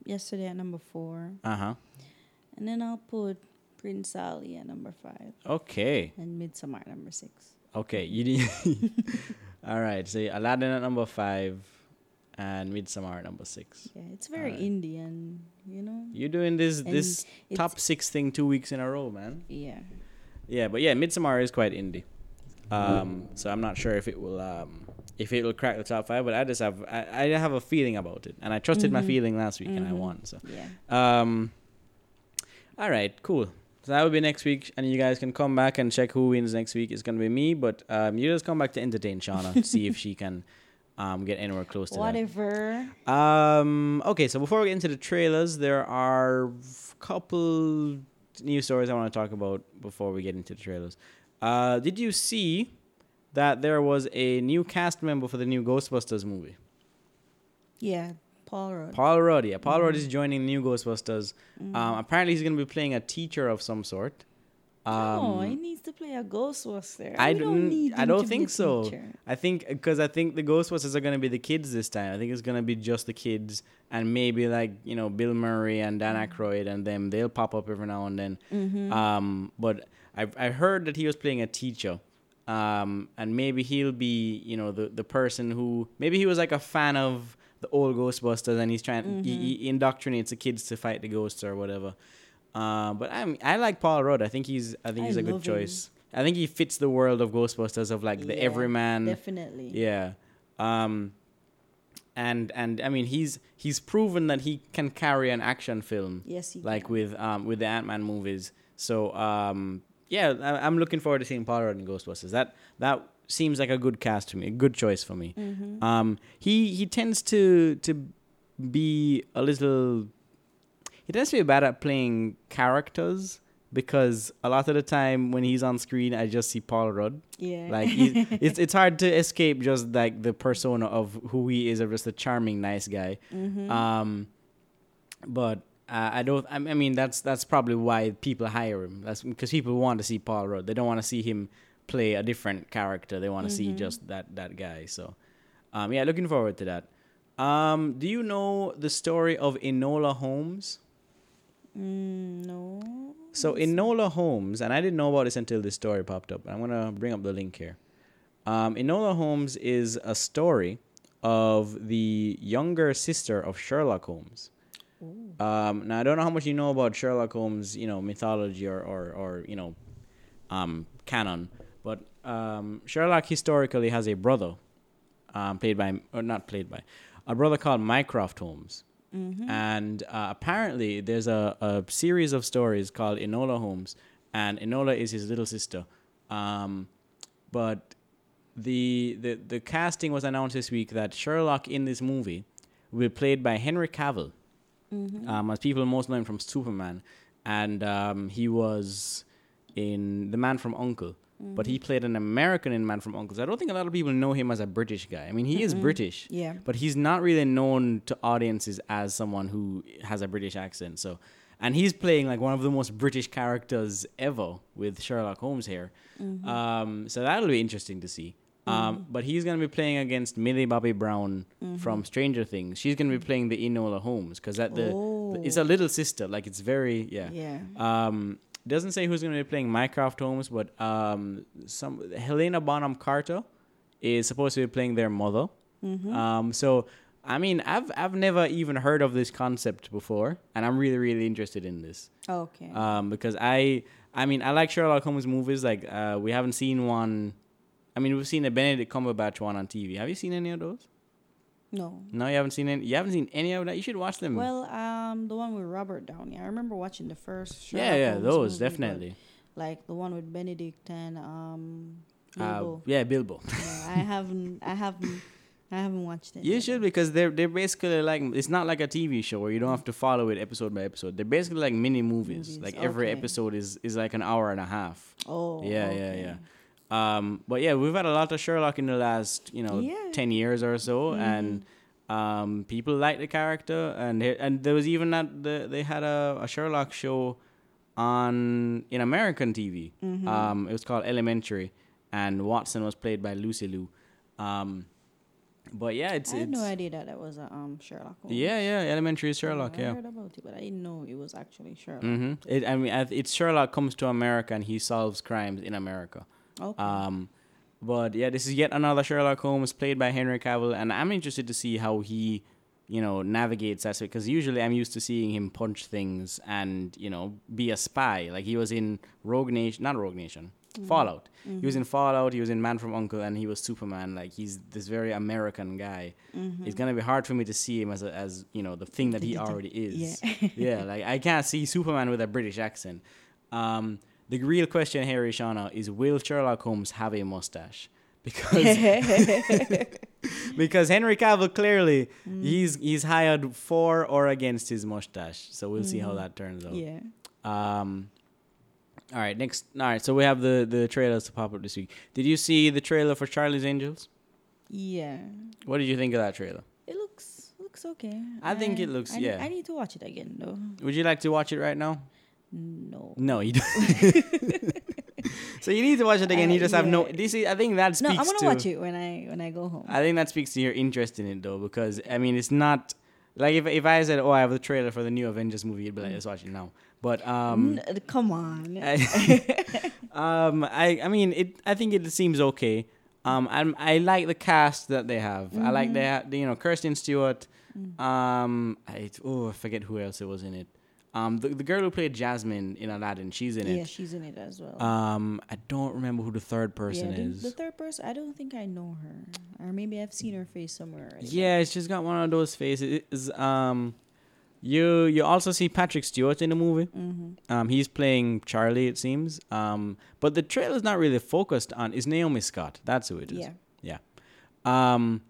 S1: Yesterday at number four,
S2: Uh huh.
S1: and then I'll put Prince Ali at number five
S2: Okay.
S1: and Midsommar at number six.
S2: Okay. You did. All right. So Aladdin at number five, and Midsommar at number six.
S1: Yeah, it's very
S2: Alright.
S1: Indian, you know.
S2: You're doing this
S1: And
S2: this top six thing two weeks in a row, man.
S1: Yeah.
S2: Yeah, but yeah, Midsommar is quite indie. Um, so I'm not sure if it will um if it will crack the top five, but I just have I, I have a feeling about it, and I trusted my
S1: Mhm.
S2: feeling last week, and I
S1: Mhm.
S2: won. So
S1: Yeah.
S2: um, all right, cool. So that will be next week, and you guys can come back and check who wins next week. It's gonna be me, but um, you just come back to entertain Shauna to see if she can um get anywhere close to that.
S1: Whatever.
S2: Um. Okay. So before we get into the trailers, there are a couple news stories I want to talk about before we get into the trailers. Uh, did you see that there was a new cast member for the new Ghostbusters movie?
S1: Yeah. Paul Rudd.
S2: Paul Rudd. Yeah, Paul Rudd
S1: Mhm.
S2: is joining the new Ghostbusters.
S1: Mhm.
S2: Um, apparently he's going to be playing a teacher of some sort. Um,
S1: no, he needs to play a Ghostbuster.
S2: I
S1: We don't need
S2: I don't
S1: to be
S2: think
S1: a
S2: so.
S1: teacher.
S2: I think because I think the Ghostbusters are gonna be the kids this time. I think it's gonna be just the kids and maybe like you know Bill Murray and Dan Aykroyd and them. They'll pop up every now and then.
S1: Mhm.
S2: Um, but I I heard that he was playing a teacher. Um, and maybe he'll be you know the the person who maybe he was like a fan of the old Ghostbusters and he's trying he, he indoctrinates the kids to fight the ghosts or whatever. Uh, but I'm I like Paul Rudd. I think he's I think he's a good
S1: him.
S2: choice. I think he fits the world of Ghostbusters of like the
S1: Yeah,
S2: everyman.
S1: Definitely.
S2: Yeah. Um and and I mean he's he's proven that he can carry an action film
S1: Yes, he
S2: like
S1: can.
S2: with um with the Ant-Man movies. So um yeah, I, I'm looking forward to seeing Paul Rudd in Ghostbusters. That that seems like a good cast to me, a good choice for me.
S1: Mhm.
S2: Um he he tends to to be a little he tends to be bad at playing characters because a lot of the time when he's on screen I just see Paul Rudd.
S1: yeah.
S2: Like it's it's hard to escape just like the persona of who he is of just a charming nice guy.
S1: Mhm.
S2: Um, but uh, I don't. I I mean, that's that's probably why people hire him. That's because people want to see Paul Rudd. They don't want to see him play a different character. They want to see
S1: Mhm.
S2: just that that guy. So, um, yeah, looking forward to that. Um, do you know the story of Enola Holmes?
S1: Mm, no.
S2: So Enola Holmes, and I didn't know about this until this story popped up. I'm gonna bring up the link here. Um, Enola Holmes is a story of the younger sister of Sherlock Holmes. Um, now I don't know how much you know about Sherlock Holmes, you know, mythology or or, or you know, um, canon, um, Sherlock historically has a brother, um, played by or not played by, a brother called Mycroft Holmes.
S1: Mhm.
S2: And uh, apparently, there's a, a series of stories called Enola Holmes, and Enola is his little sister. Um, but the, the the casting was announced this week that Sherlock in this movie will be played by Henry Cavill, um, as people most know him from Superman, and um, he was in The Man from Uncle. But he played an American in Man from Uncles. I don't think a lot of people know him as a British guy. I mean, he is British,
S1: Yeah.
S2: but he's not really known to audiences as someone who has a British accent. So, and he's playing like one of the most British characters ever with Sherlock Holmes here. Um, so that'll be interesting to see. Um, But he's gonna be playing against Millie Bobby Brown from Stranger Things. She's gonna be playing the Enola Holmes because that the, the- it's a little sister. Like it's very yeah.
S1: Yeah.
S2: Um, doesn't say who's going to be playing Mycroft Holmes, but um, some Helena Bonham Carter is supposed to be playing their mother. Um, so I mean, I've I've never even heard of this concept before, and I'm really really interested in this
S1: Okay.
S2: um, because I I mean I like Sherlock Holmes movies. Like uh, we haven't seen one. I mean, we've seen a Benedict Cumberbatch one on TV. Have you seen any of those?
S1: No.
S2: No, you haven't seen any. You haven't seen any of that. You should watch them.
S1: Well, um, the one with Robert Downey. I remember watching the first.
S2: yeah,
S1: Sherlock
S2: yeah,
S1: Holmes
S2: those
S1: movie,
S2: definitely.
S1: Like the one with Benedict and um.
S2: Uh, yeah, Bilbo.
S1: Yeah, I haven't. I haven't. I haven't watched it.
S2: You
S1: yet.
S2: should because they're they're basically like it's not like a TV show where you don't have to follow it episode by episode. They're basically like mini movies.
S1: Movies,
S2: Like every episode is is like an hour and a half.
S1: Oh.
S2: yeah,
S1: okay.
S2: yeah, yeah. Um, but yeah, we've had a lot of Sherlock in the last you know
S1: Yeah. Mm-hmm.
S2: ten years or so, and um, people like the character, and and there was even that the, they had a, a Sherlock show on in American TV.
S1: Mm-hmm.
S2: Um, it was called Elementary, and Watson was played by Lucy Liu. Um, but yeah, it's
S1: I had
S2: it's
S1: no idea that that was a um Sherlock.
S2: Yeah, yeah. Elementary is Sherlock.
S1: I
S2: Yeah.
S1: heard about it, but I didn't know it was actually Sherlock.
S2: Mm-hmm. It, I mean, it's Sherlock comes to America and he solves crimes in America.
S1: Okay.
S2: Um, but yeah, this is yet another Sherlock Holmes played by Henry Cavill, and I'm interested to see how he, you know, navigates that. Because usually I'm used to seeing him punch things and you know be a spy. Like he was in Rogue Nation, not Rogue Nation, Fallout. He was in Fallout. He was in Man from Uncle, and he was Superman. Like he's this very American guy. It's gonna be hard for me to see him as a, as you know the thing that he already is.
S1: Yeah.
S2: yeah, like I can't see Superman with a British accent. Um, the real question here, Ishana, is will Sherlock Holmes have a mustache? Because because Henry Cavill clearly
S1: Mm.
S2: he's he's hired for or against his mustache. So we'll see how that turns out.
S1: yeah.
S2: Um, all right, next. All right, so we have the the trailers to pop up this week. Did you see the trailer for Charlie's Angels?
S1: Yeah.
S2: What did you think of that trailer?
S1: It looks looks okay.
S2: I think it looks-
S1: I
S2: yeah.
S1: I need to watch it again though.
S2: Would you like to watch it right now?
S1: No.
S2: No, you don't. so you need to watch it again. You
S1: Uh,
S2: just have no. This is, I think that speaks.
S1: No, I'm gonna
S2: to.
S1: watch it when I when I go home.
S2: I think that speaks to your interest in it though, because I mean, it's not like if if I said, "Oh, I have the trailer for the new Avengers movie," you'd be like, "Let's watch it now." But um,
S1: N- come on.
S2: I, um, I I mean, it. I think it seems okay. Um, I'm, I like the cast that they have. I like they, ha- you know, Kristen Stewart. Um, I oh, I forget who else it was in it. Um, the the girl who played Jasmine in Aladdin, she's in it.
S1: yeah, she's in it as well.
S2: Um, I don't remember who the third person
S1: yeah, the,
S2: is.
S1: the third person, I don't think I know her, or maybe I've seen her face somewhere. Already.
S2: Yeah, she's got one of those faces. Um, you you also see Patrick Stewart in the movie.
S1: Mm-hmm.
S2: Um, he's playing Charlie, it seems. Um, but the trailer's not really focused on is Naomi Scott. That's who it is.
S1: Yeah.
S2: Yeah. Um,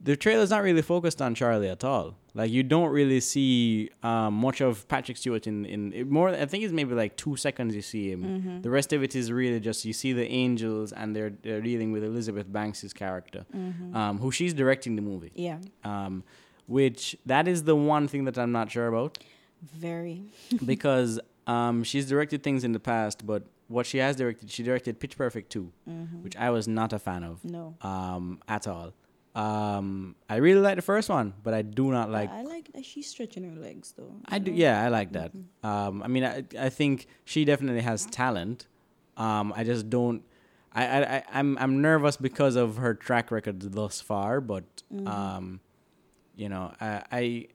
S2: the trailer's not really focused on Charlie at all. Like you don't really see um, much of Patrick Stewart in in it more. I think it's maybe like two seconds you see him.
S1: Mm-hmm.
S2: The rest of it is really just you see the angels and they're they're dealing with Elizabeth Banks's character,
S1: Mm-hmm.
S2: um, who she's directing the movie.
S1: Yeah.
S2: Um, which that is the one thing that I'm not sure about
S1: Very.
S2: because um, she's directed things in the past, but what she has directed, she directed Pitch Perfect 2,
S1: Mm-hmm.
S2: which I was not a fan of
S1: No.
S2: um, at all. Um, I really like the first one, but I do not like.
S1: I, like that she's stretching her legs though.
S2: I do,
S1: know?
S2: yeah, I like that.
S1: Mm-hmm.
S2: Um, I mean, I, I think she definitely has talent. Um, I just don't. I, I, I, I'm, I'm nervous because of her track record thus far, but
S1: Mm-hmm.
S2: um, you know, I, I,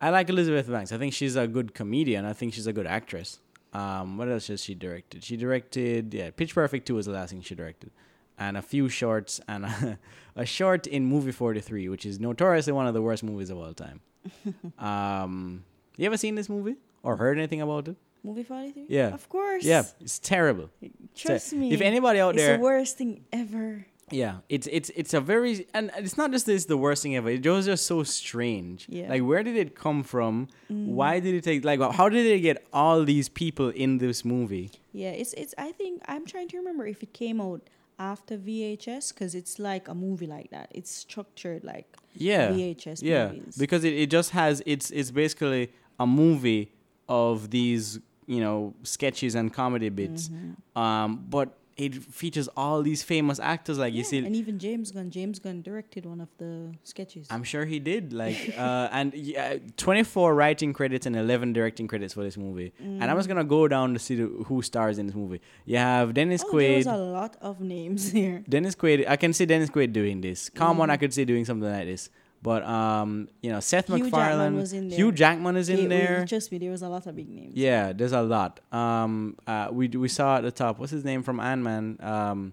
S2: I like Elizabeth Banks. I think she's a good comedian. I think she's a good actress. Um, what else has she directed? She directed, yeah, Pitch Perfect 2 was the last thing she directed. And a few shorts and a, a short in Movie 43, which is notoriously one of the worst movies of all time. um, you ever seen this movie or heard anything about it?
S1: Movie 43?
S2: Yeah.
S1: Of course.
S2: Yeah, it's terrible.
S1: Trust me.
S2: If anybody out there.
S1: it's the worst thing ever.
S2: Yeah, it's it's it's a very and it's not just this the worst thing ever. It was just so strange.
S1: Yeah.
S2: Like where did it come from? Why did it take like how did they get all these people in this movie?
S1: Yeah, it's it's. I think I'm trying to remember if it came out after VHS because it's like a movie like that. It's structured like
S2: Yeah.
S1: VHS
S2: yeah.
S1: movies.
S2: Because it, it just has it's it's basically a movie of these, you know, sketches and comedy bits.
S1: Mm-hmm.
S2: Um but it features all these famous actors like you see
S1: and even James Gunn. James Gunn directed one of the sketches.
S2: I'm sure he did. Like, uh, and yeah, 24 writing credits and 11 directing credits for this movie. And I'm just gonna go down to see the, who stars in this movie. You have Dennis
S1: oh,
S2: Quaid.
S1: a lot of names here.
S2: Dennis Quaid. I can see Dennis Quaid doing this. Common,
S1: Mm.
S2: I could see doing something like this. But um, you know, Seth
S1: Hugh Jackman
S2: MacFarlane,
S1: was in
S2: Hugh. Jackman is in
S1: Yeah,
S2: there.
S1: Trust me, there was a lot of big names.
S2: Yeah, there's a lot. Um, uh, we we saw at the top. What's his name from Ant Man? Um,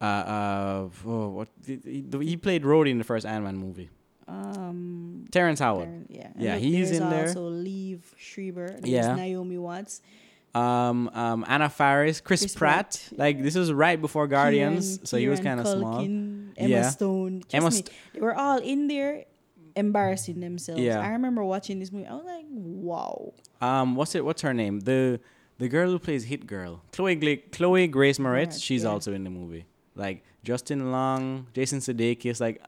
S2: uh, uh, oh, what he, he played Rhodey in the first Ant Man movie.
S1: Um.
S2: Terrence Howard.
S1: Darren- yeah.
S2: Yeah,
S1: look,
S2: he's in there.
S1: Also, Liev Schreiber.
S2: Yeah.
S1: Naomi Watts.
S2: Um, um, Anna Faris, Chris,
S1: Chris
S2: Pratt.
S1: Pratt.
S2: Like this was right before Guardians,
S1: Kieran-
S2: so he was kind of small.
S1: Emma
S2: Yeah.
S1: Stone. Trust
S2: Emma
S1: me, they were all in there embarrassing themselves.
S2: Yeah.
S1: I remember watching this movie. I was like, wow.
S2: Um, what's it? What's her name? The the girl who plays Hit Girl, Chloe Gla- Chloe Grace Moretz.
S1: Moretz,
S2: she's
S1: yeah.
S2: also in the movie. Like Justin Long, Jason Sudeikis, like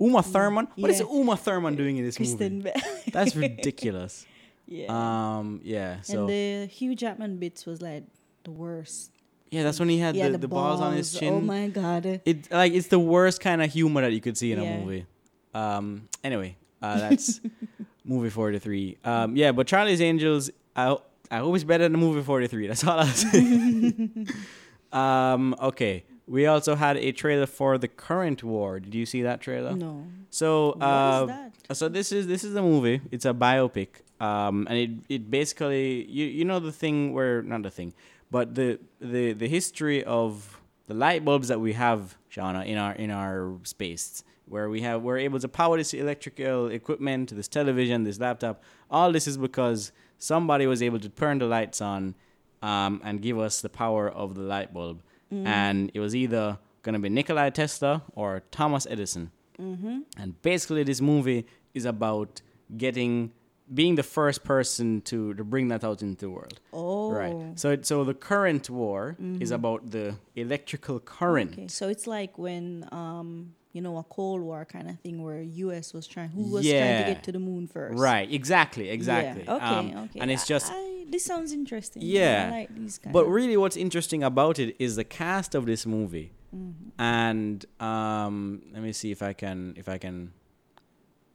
S2: Uma Thurman. What is
S1: Yeah.
S2: Uma Thurman doing in this
S1: Kristen
S2: movie?
S1: Bell.
S2: That's ridiculous.
S1: Yeah.
S2: Um, yeah. So
S1: and the Hugh Jackman bits was like the worst.
S2: yeah, that's when he had
S1: yeah,
S2: the, the, balls on his chin.
S1: Oh my god.
S2: It like it's the worst kind of humor that you could see in a movie. Um. Anyway, uh, that's movie forty three. Um. Yeah, but Charlie's Angels. I I hope it's better than movie forty three. That's all I'll say. um. Okay. We also had a trailer for the current war. Did you see that trailer?
S1: No.
S2: So
S1: What
S2: uh,
S1: is that?
S2: so this is this is the movie. It's a biopic. Um, and it it basically you you know the thing where not the thing, but the the the history of the light bulbs that we have, Shauna, in our in our space, where we have we're able to power this electrical equipment, this television, this laptop. All this is because somebody was able to turn the lights on, um, and give us the power of the light bulb. And it was either gonna be Nikola Tesla or Thomas Edison.
S1: Mm-hmm.
S2: And basically, this movie is about getting, being the first person to, to bring that out into the world.
S1: Oh.
S2: Right. So, it, so the current war is about the electrical current.
S1: Okay, so it's like when um you know a Cold War kind of thing where U.S. was trying who was trying to get to the moon first.
S2: Right. Exactly. Exactly.
S1: Yeah. Okay.
S2: Um,
S1: okay.
S2: And it's
S1: I-
S2: just,
S1: I, this sounds interesting.
S2: Yeah.
S1: I like
S2: but really, what's interesting about it is the cast of this movie.
S1: Mm-hmm.
S2: And um, let me see if I can if I can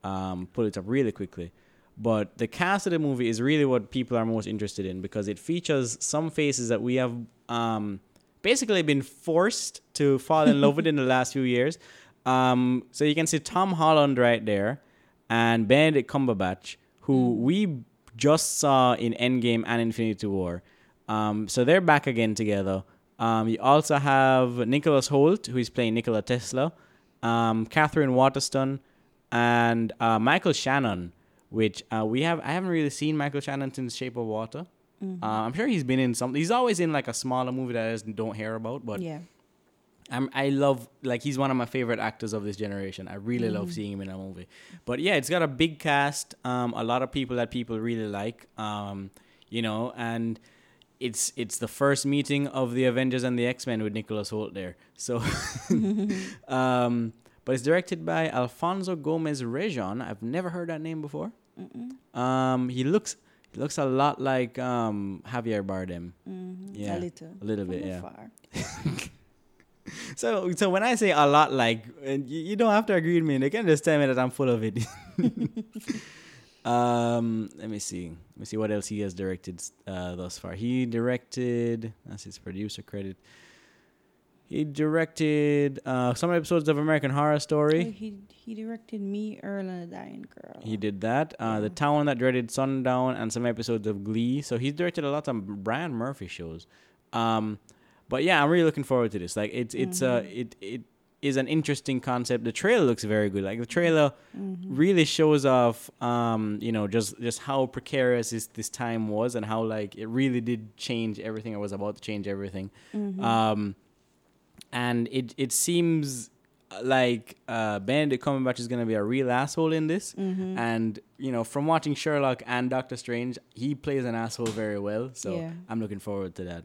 S2: um, pull it up really quickly. But the cast of the movie is really what people are most interested in because it features some faces that we have um, basically been forced to fall in love with in the last few years. Um, so you can see Tom Holland right there and Benedict Cumberbatch, who we just saw in Endgame and Infinity War. Um, so they're back again together. Um, you also have Nicholas Hoult, who is playing Nikola Tesla, um, Katherine Waterston, and uh, Michael Shannon, which uh, we have. I haven't really seen Michael Shannon since Shape of Water. Uh, I'm sure he's been in some. He's always in like a smaller movie that I just don't hear about. But
S1: yeah.
S2: I'm, I love like he's one of my favorite actors of this generation. I really love seeing him in a movie. But yeah, it's got a big cast, um, a lot of people that people really like, um, you know, and it's it's the first meeting of the Avengers and the X Men with Nicholas Hoult there. So, um, but it's directed by Alfonso Gomez Rejon. I've never heard that name before. Um, he looks he looks a lot like um, Javier Bardem.
S1: Mm-hmm.
S2: Yeah,
S1: A little.
S2: a little bit, yeah. So, so when I say a lot, like and you, you don't have to agree with me. They can just tell me that I'm full of it. um, let me see. Let me see what else he has directed uh, thus far. He directed. That's his producer credit. He directed uh, some episodes of American Horror
S1: Oh,
S2: Story.
S1: he he directed me, Earl and the Dying Girl.
S2: He did that. Uh, The Town That Dreaded Sundown and some episodes of Glee. So he's directed a lot of Brian Murphy shows. Um, but yeah, I'm really looking forward to this. Like it's it's uh it it is an interesting concept. The trailer looks very good. Like the trailer really shows off um you know just just how precarious this this time was and how like it really did change everything or was about to change everything. Um and it it seems like uh, Benedict Cumberbatch is gonna be a real asshole in this.
S1: Mm-hmm.
S2: And you know, from watching Sherlock and Doctor Strange, he plays an asshole very well. So
S1: Yeah.
S2: I'm looking forward to that.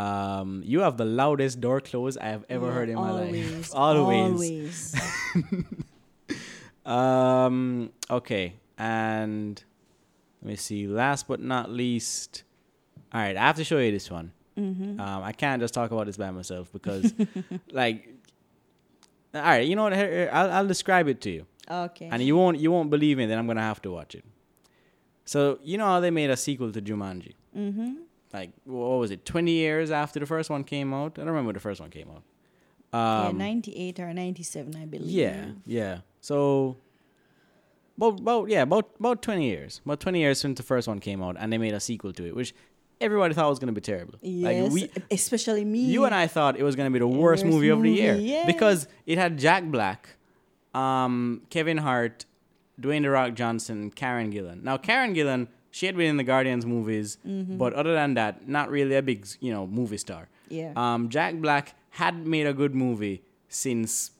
S2: Um, you have the loudest door close I have ever
S1: Yeah,
S2: heard in my
S1: always,
S2: life. Always.
S1: Always.
S2: Um. Okay. And let me see. Last but not least, all right. I have to show you this one.
S1: Mm-hmm.
S2: Um. I can't just talk about this by myself because, like, all right. You know what? I'll I'll describe it to you,
S1: Okay.
S2: and you won't you won't believe me. Then I'm gonna have to watch it. So you know how they made a sequel to Jumanji?
S1: mm-hmm.
S2: Like what was it? Twenty years after the first one came out. I don't remember when the first one came out.
S1: yeah,
S2: Um,
S1: 98 or 97, I believe.
S2: Yeah, yeah. So, about, about yeah, about about twenty years, about twenty years since the first one came out, and they made a sequel to it, which everybody thought it was gonna be terrible.
S1: Yes.
S2: Like we,
S1: especially me.
S2: you and I thought it was gonna be the worst
S1: Worst
S2: movie of the year because it had Jack Black, um, Kevin Hart, Dwayne the Rock Johnson, Karen Gillan. Now Karen Gillan, she had been in the Guardians movies,
S1: Mm-hmm.
S2: but other than that, not really a big you know movie star.
S1: Yeah.
S2: Um, Jack Black had made a good movie since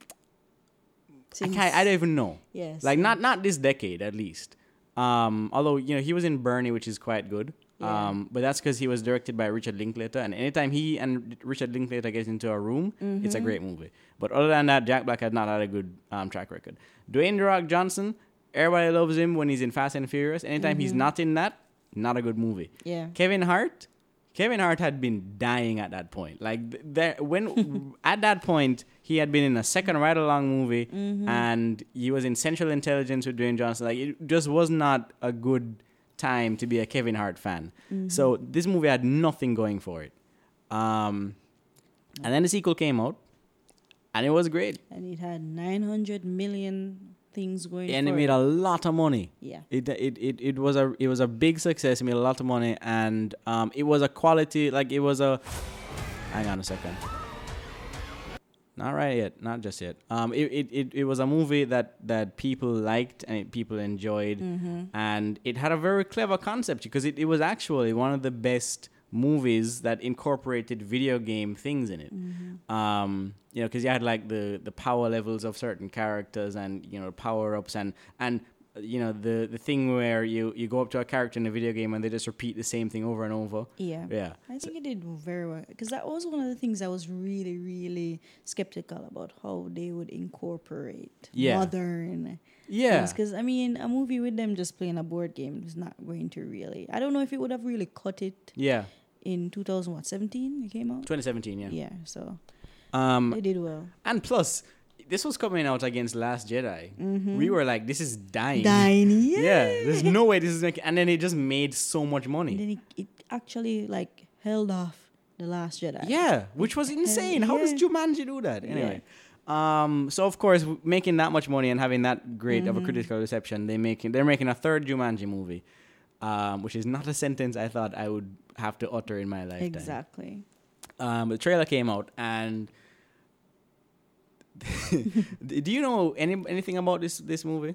S2: I,
S1: Since-
S2: can't, I don't even know.
S1: Yes.
S2: Like not not this decade at least. Um, although you know he was in Bernie, which is quite good.
S1: Yeah.
S2: Um, but that's because he was directed by Richard Linklater, and anytime he and Richard Linklater get into a room, it's a great movie. But other than that, Jack Black had not had a good um, track record. Dwayne The Rock Johnson, everybody loves him when he's in Fast and Furious. Anytime he's not in that, not a good movie.
S1: Yeah.
S2: Kevin Hart, Kevin Hart had been dying at that point. Like there, when at that point he had been in a second ride along movie, and he was in Central Intelligence with Dwayne Johnson. Like it just was not a good time to be a Kevin Hart fan. So this movie had nothing going for it. Um, and then the sequel came out, and it was great,
S1: And it had 900 million things going
S2: and it made a lot of money.
S1: Yeah.
S2: It, it it it was a it was a big success. It made a lot of money, and um, it was a quality like it was a. Hang on a second. Not right yet, not just yet. Um, it, it, it, it was a movie that, that people liked and it, people enjoyed, and it had a very clever concept because it, it was actually one of the best movies that incorporated video game things in it. Um, you know, because you had like the the power levels of certain characters and you know power ups and and you know the the thing where you you go up to a character in a video game and they just repeat the same thing over and over.
S1: Yeah.
S2: Yeah.
S1: I think it did very well because that was one of the things I was really, really skeptical about how they would incorporate
S2: Yeah.
S1: modern.
S2: Yeah.
S1: Because I mean, a movie with them just playing a board game is not going to really. I don't know if it would have really cut it
S2: Yeah.
S1: in 2017. It came out.
S2: 2017, yeah.
S1: Yeah. So
S2: Um,
S1: they did well.
S2: and plus, this was coming out against Last Jedi. We were like, this is dying.
S1: Dying. Yeah.
S2: Yeah, there's no way this is making. And then it just made so much
S1: And
S2: money.
S1: then it, it actually like held off the Last Jedi.
S2: Yeah, which was insane. How does. Jumanji do that? Anyway. Um, so of course, making that much money and having that great
S1: Mm-hmm.
S2: of a critical reception, they making they're making a third Jumanji movie, um, which is not a sentence I thought I would have to utter in my lifetime.
S1: Exactly.
S2: Um, the trailer came out, and do you know any anything about this this movie?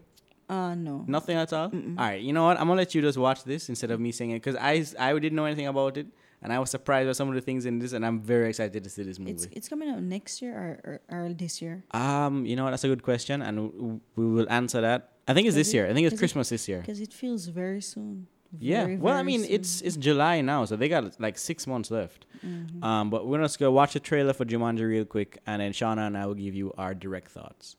S1: Uh no.
S2: Nothing at all. All right, you know what? I'm gonna let you just watch this instead of me saying it because I I didn't know anything about it, and I was surprised by some of the things in this, and I'm very excited to see this movie.
S1: It's it's coming out next year or, or, or this year.
S2: um, you know what? That's a good question, and w- we will answer that. I think it's this
S1: it-
S2: year. I think it's
S1: is it-
S2: Christmas this year.
S1: Because it feels very soon.
S2: Yeah.
S1: Very,
S2: well, I mean,
S1: soon.
S2: it's it's July now, so they got like six months left.
S1: Mm-hmm.
S2: Um, but we're gonna just go watch the trailer for Jumanji real quick, and then Shauna and I will give you our direct thoughts.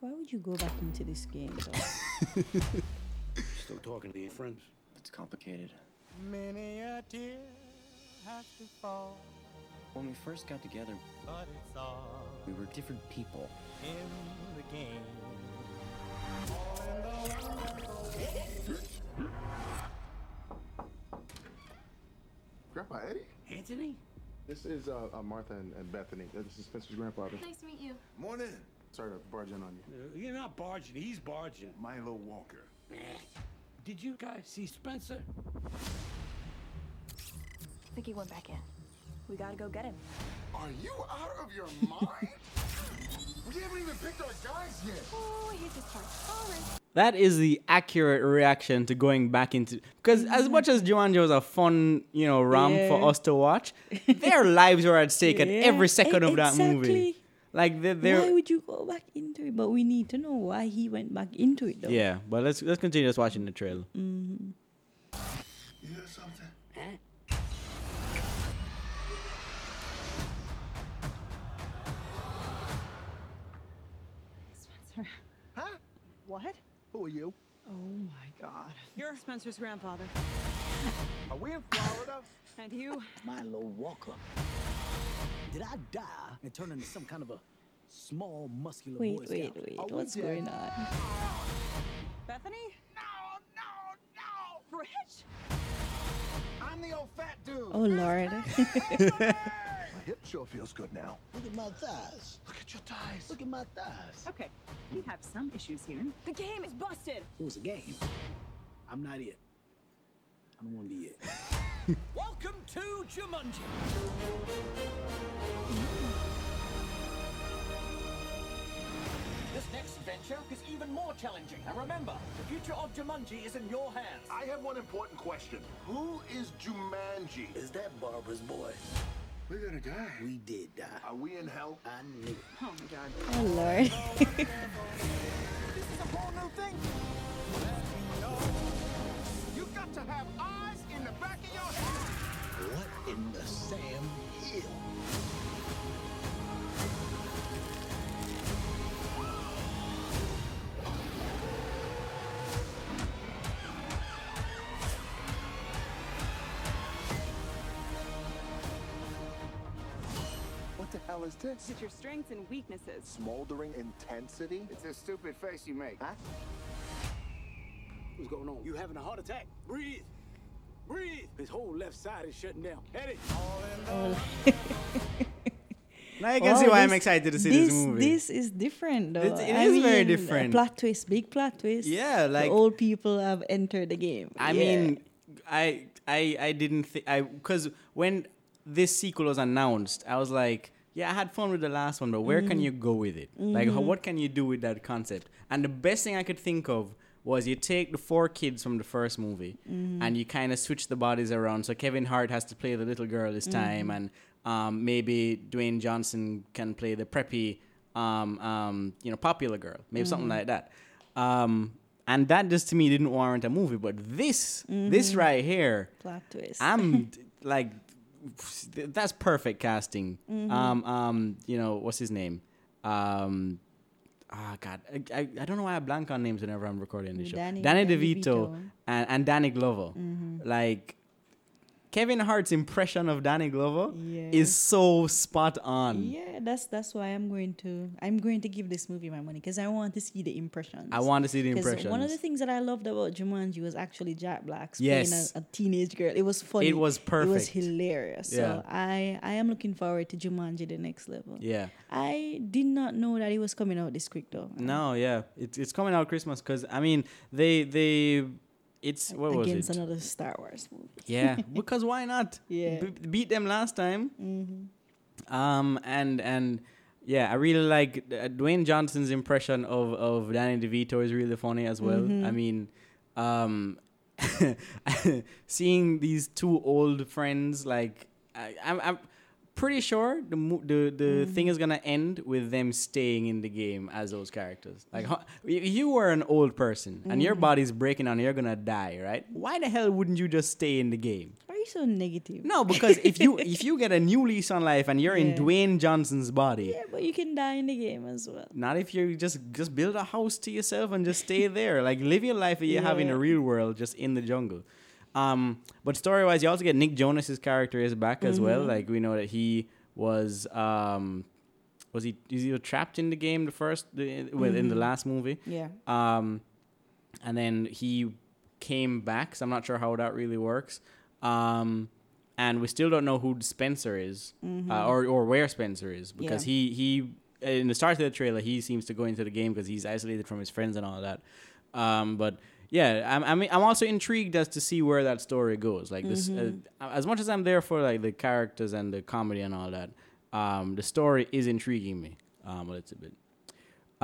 S1: Why would you go back into this game? though?
S3: Still talking to your friends?
S4: It's complicated.
S5: Many a tear has to fall,
S4: When we first got together,
S5: but it's all
S4: we were different people.
S5: in the game.
S6: Grandpa Eddie?
S3: Anthony?
S6: This is uh, uh, Martha and, and Bethany. Uh, This is Spencer's grandfather.
S7: Nice to meet you.
S6: Morning. Sorry to barge in on you.
S3: Uh, You're not barging, he's barging.
S6: Milo Walker.
S3: Did you guys see Spencer?
S7: I think he went back in. We gotta go get him.
S6: Are you out of your mind? we haven't even picked our guys yet.
S7: Oh, he's just part. All right.
S2: that is the accurate reaction to going back into because as much as Jumanji was a fun, you know, rom for us to watch, their lives were at stake at every second of that movie.
S1: exactly.
S2: Like they're,
S1: Why
S2: they're
S1: would you go back into it? But we need to know why he went back into it, though.
S2: yeah. But let's let's continue just watching the trailer.
S1: Mm.
S8: What? Who are you?
S9: Oh my god. You're Spencer's grandfather.
S8: Are we in Florida?
S9: And you?
S10: Milo Walker. Did I die and turn into some kind of a small, muscular
S1: Wait,
S10: boy
S1: wait,
S10: scout?
S1: wait.
S10: Are we
S1: What's going on?
S9: Bethany?
S8: No, no, no!
S9: Rich?
S8: I'm the old fat dude.
S1: Oh, Lord.
S6: My hip sure feels good now.
S10: Look at my thighs.
S6: Look at your thighs.
S10: Look at my thighs.
S9: Okay, we have some issues here.
S7: The game is busted.
S10: It was a game. I'm not it. I don't want to be it. Welcome to Jumanji.
S11: This next adventure is even more challenging. And remember, the future of Jumanji is in your hands.
S6: I have one important question. Who is Jumanji?
S10: Is that Barbara's boy?
S6: We're gonna die.
S10: We did die.
S6: Are we in hell?
S10: I knew it.
S9: Oh my god.
S1: oh, Lord.
S8: This is a whole new thing. You got to have eyes in the back of your head.
S10: What in the Sam Hill?
S6: What the hell is this?
S9: It's your strengths and weaknesses.
S6: Smoldering intensity?
S8: It's a stupid face you make.
S6: Huh?
S10: What's going on? You having a heart attack? Breathe. Breathe. His whole left side is shutting down. Eddie.
S2: Now you can
S1: Oh,
S2: see why I'm excited to see this, movie.
S1: This is different, though.
S2: It- it
S1: I
S2: is very
S1: mean,
S2: different.
S1: Plot twist, big plot twist.
S2: Yeah,
S1: The
S2: like-
S1: old people have entered the game.
S2: I
S1: Yeah.
S2: mean, I I I didn't think I because when this sequel was announced, I was like, yeah, I had fun with the last one, but where
S1: Mm-hmm.
S2: can you go with it? Like, how, what can you do with that concept? And the best thing I could think of was you take the four kids from the first movie
S1: Mm-hmm.
S2: and you kind of switch the bodies around. So Kevin Hart has to play the little girl this
S1: Mm-hmm.
S2: time, and um, maybe Dwayne Johnson can play the preppy, um, um, you know, popular girl, maybe something
S1: Mm-hmm.
S2: like that. Um, and that just to me didn't warrant a movie. But this, this right here,
S1: plot twist.
S2: I'm like, that's perfect casting.
S1: Mm-hmm.
S2: Um, um, you know, what's his name? Um, ah, God, I, I, I don't know why I blank on names whenever I'm recording this show.
S1: Danny-
S2: Danny, DeVito,
S1: DeVito. Mm-hmm.
S2: and, and Danny Glover. Like, Kevin Hart's impression of Danny Glover
S1: Yeah.
S2: is so spot on.
S1: yeah, that's that's why I'm going to I'm going to give this movie my money because I want to see the impressions.
S2: I want to see the impressions.
S1: One of the things that I loved about Jumanji was actually Jack Black
S2: Yes.
S1: playing a, a teenage girl. It was funny.
S2: It was perfect.
S1: It was hilarious.
S2: Yeah.
S1: So I I am looking forward to Jumanji the next level.
S2: yeah.
S1: I did not know that it was coming out this quick though.
S2: No, yeah, it's it's coming out Christmas because I mean they they it's what was
S1: Against
S2: it?
S1: another Star Wars movie.
S2: Yeah, because why not?
S1: Yeah.
S2: B- beat them last time.
S1: Mm-hmm.
S2: Um, and and yeah, I really like uh, Dwayne Johnson's impression of of Danny DeVito is really funny as well.
S1: Mm-hmm.
S2: I mean, um, seeing these two old friends like I, I'm. I'm Pretty sure the the the
S1: Mm-hmm.
S2: thing is gonna end with them staying in the game as those characters. Like, you were an old person and your body's breaking down, and you're gonna die, right? Why the hell wouldn't you just stay in the game?
S1: Why are you so negative?
S2: No, because if you if you get a new lease on life and you're in Dwayne Johnson's body,
S1: Yeah, but you can die in the game as well.
S2: not if you just just build a house to yourself and just stay there. Like live your life that you have in the real world, just in the jungle. Um, but story wise, you also get Nick Jonas's character is back as
S1: Mm-hmm.
S2: well. Like we know that he was um, was he is he trapped in the game the first the, well, in the
S1: Mm-hmm.
S2: last movie.
S1: Yeah.
S2: Um, and then he came back. So I'm not sure how that really works. Um, and we still don't know who Spencer is, uh, or or where Spencer is, because
S1: Mm-hmm. Yeah.
S2: he he in the start of the trailer he seems to go into the game because he's isolated from his friends and all that. Um, but yeah, I'm I mean I'm also intrigued as to see where that story goes. Like this, uh, as much as I'm there for like the characters and the comedy and all that, um, the story is intriguing me um, a little bit.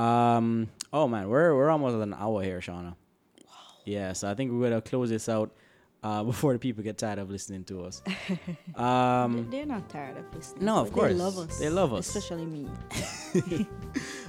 S2: Um. Oh man, we're we're almost at an hour here, Shauna. Wow. Yeah, so I think we're gonna close this out uh, before the people get tired of listening to us. Um.
S1: They're not tired of listening.
S2: No, of course.
S1: They love us.
S2: They love us.
S1: Especially me.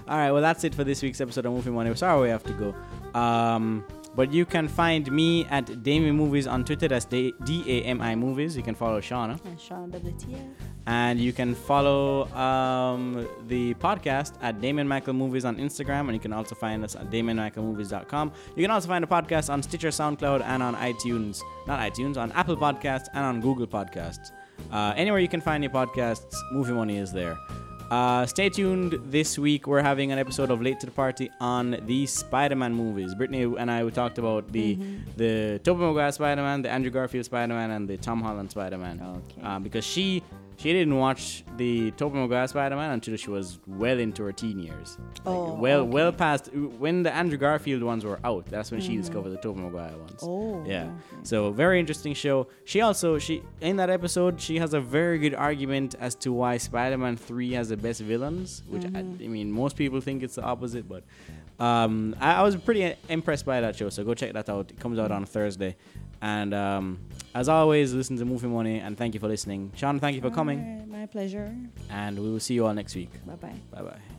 S2: All right, well, that's it for this week's episode of Movie Money. Sorry we have to go. Um, but you can find me at Damien Movies on Twitter. That's D A M I Movies. You can follow Shauna.
S1: And Sean WTF.
S2: And you can follow um, the podcast at Damien Michael Movies on Instagram. And you can also find us at DamienMichaelMovies.com. You can also find the podcast on Stitcher, SoundCloud, and on iTunes. Not iTunes, on Apple Podcasts and on Google Podcasts. Uh, anywhere you can find your podcasts, Movie Money is there. Uh, stay tuned this week. We're having an episode of Late to the Party on the Spider-Man movies. Brittany and I we talked about the the Tobey Maguire Spider-Man, the Andrew Garfield Spider-Man, and the Tom Holland Spider-Man.
S1: Okay.
S2: Uh, because she she didn't watch the Tobey Maguire Spider-Man until she was well into her teen years. Like,
S1: Oh,
S2: well
S1: okay.
S2: well past when the Andrew Garfield ones were out. That's when she discovered the Tobey Maguire ones.
S1: Oh,
S2: yeah.
S1: okay.
S2: So very interesting show. She also she in that episode she has a very good argument as to why Spider-Man Three has the best villains, which I, I mean most people think it's the opposite, but um, I, I was pretty impressed by that show. So go check that out. It comes out on Thursday, and um, as always, listen to Movie Money and thank you for listening. Sean, thank you for coming,
S1: my pleasure.
S2: and we will see you all next week.
S1: Bye bye.
S2: Bye bye.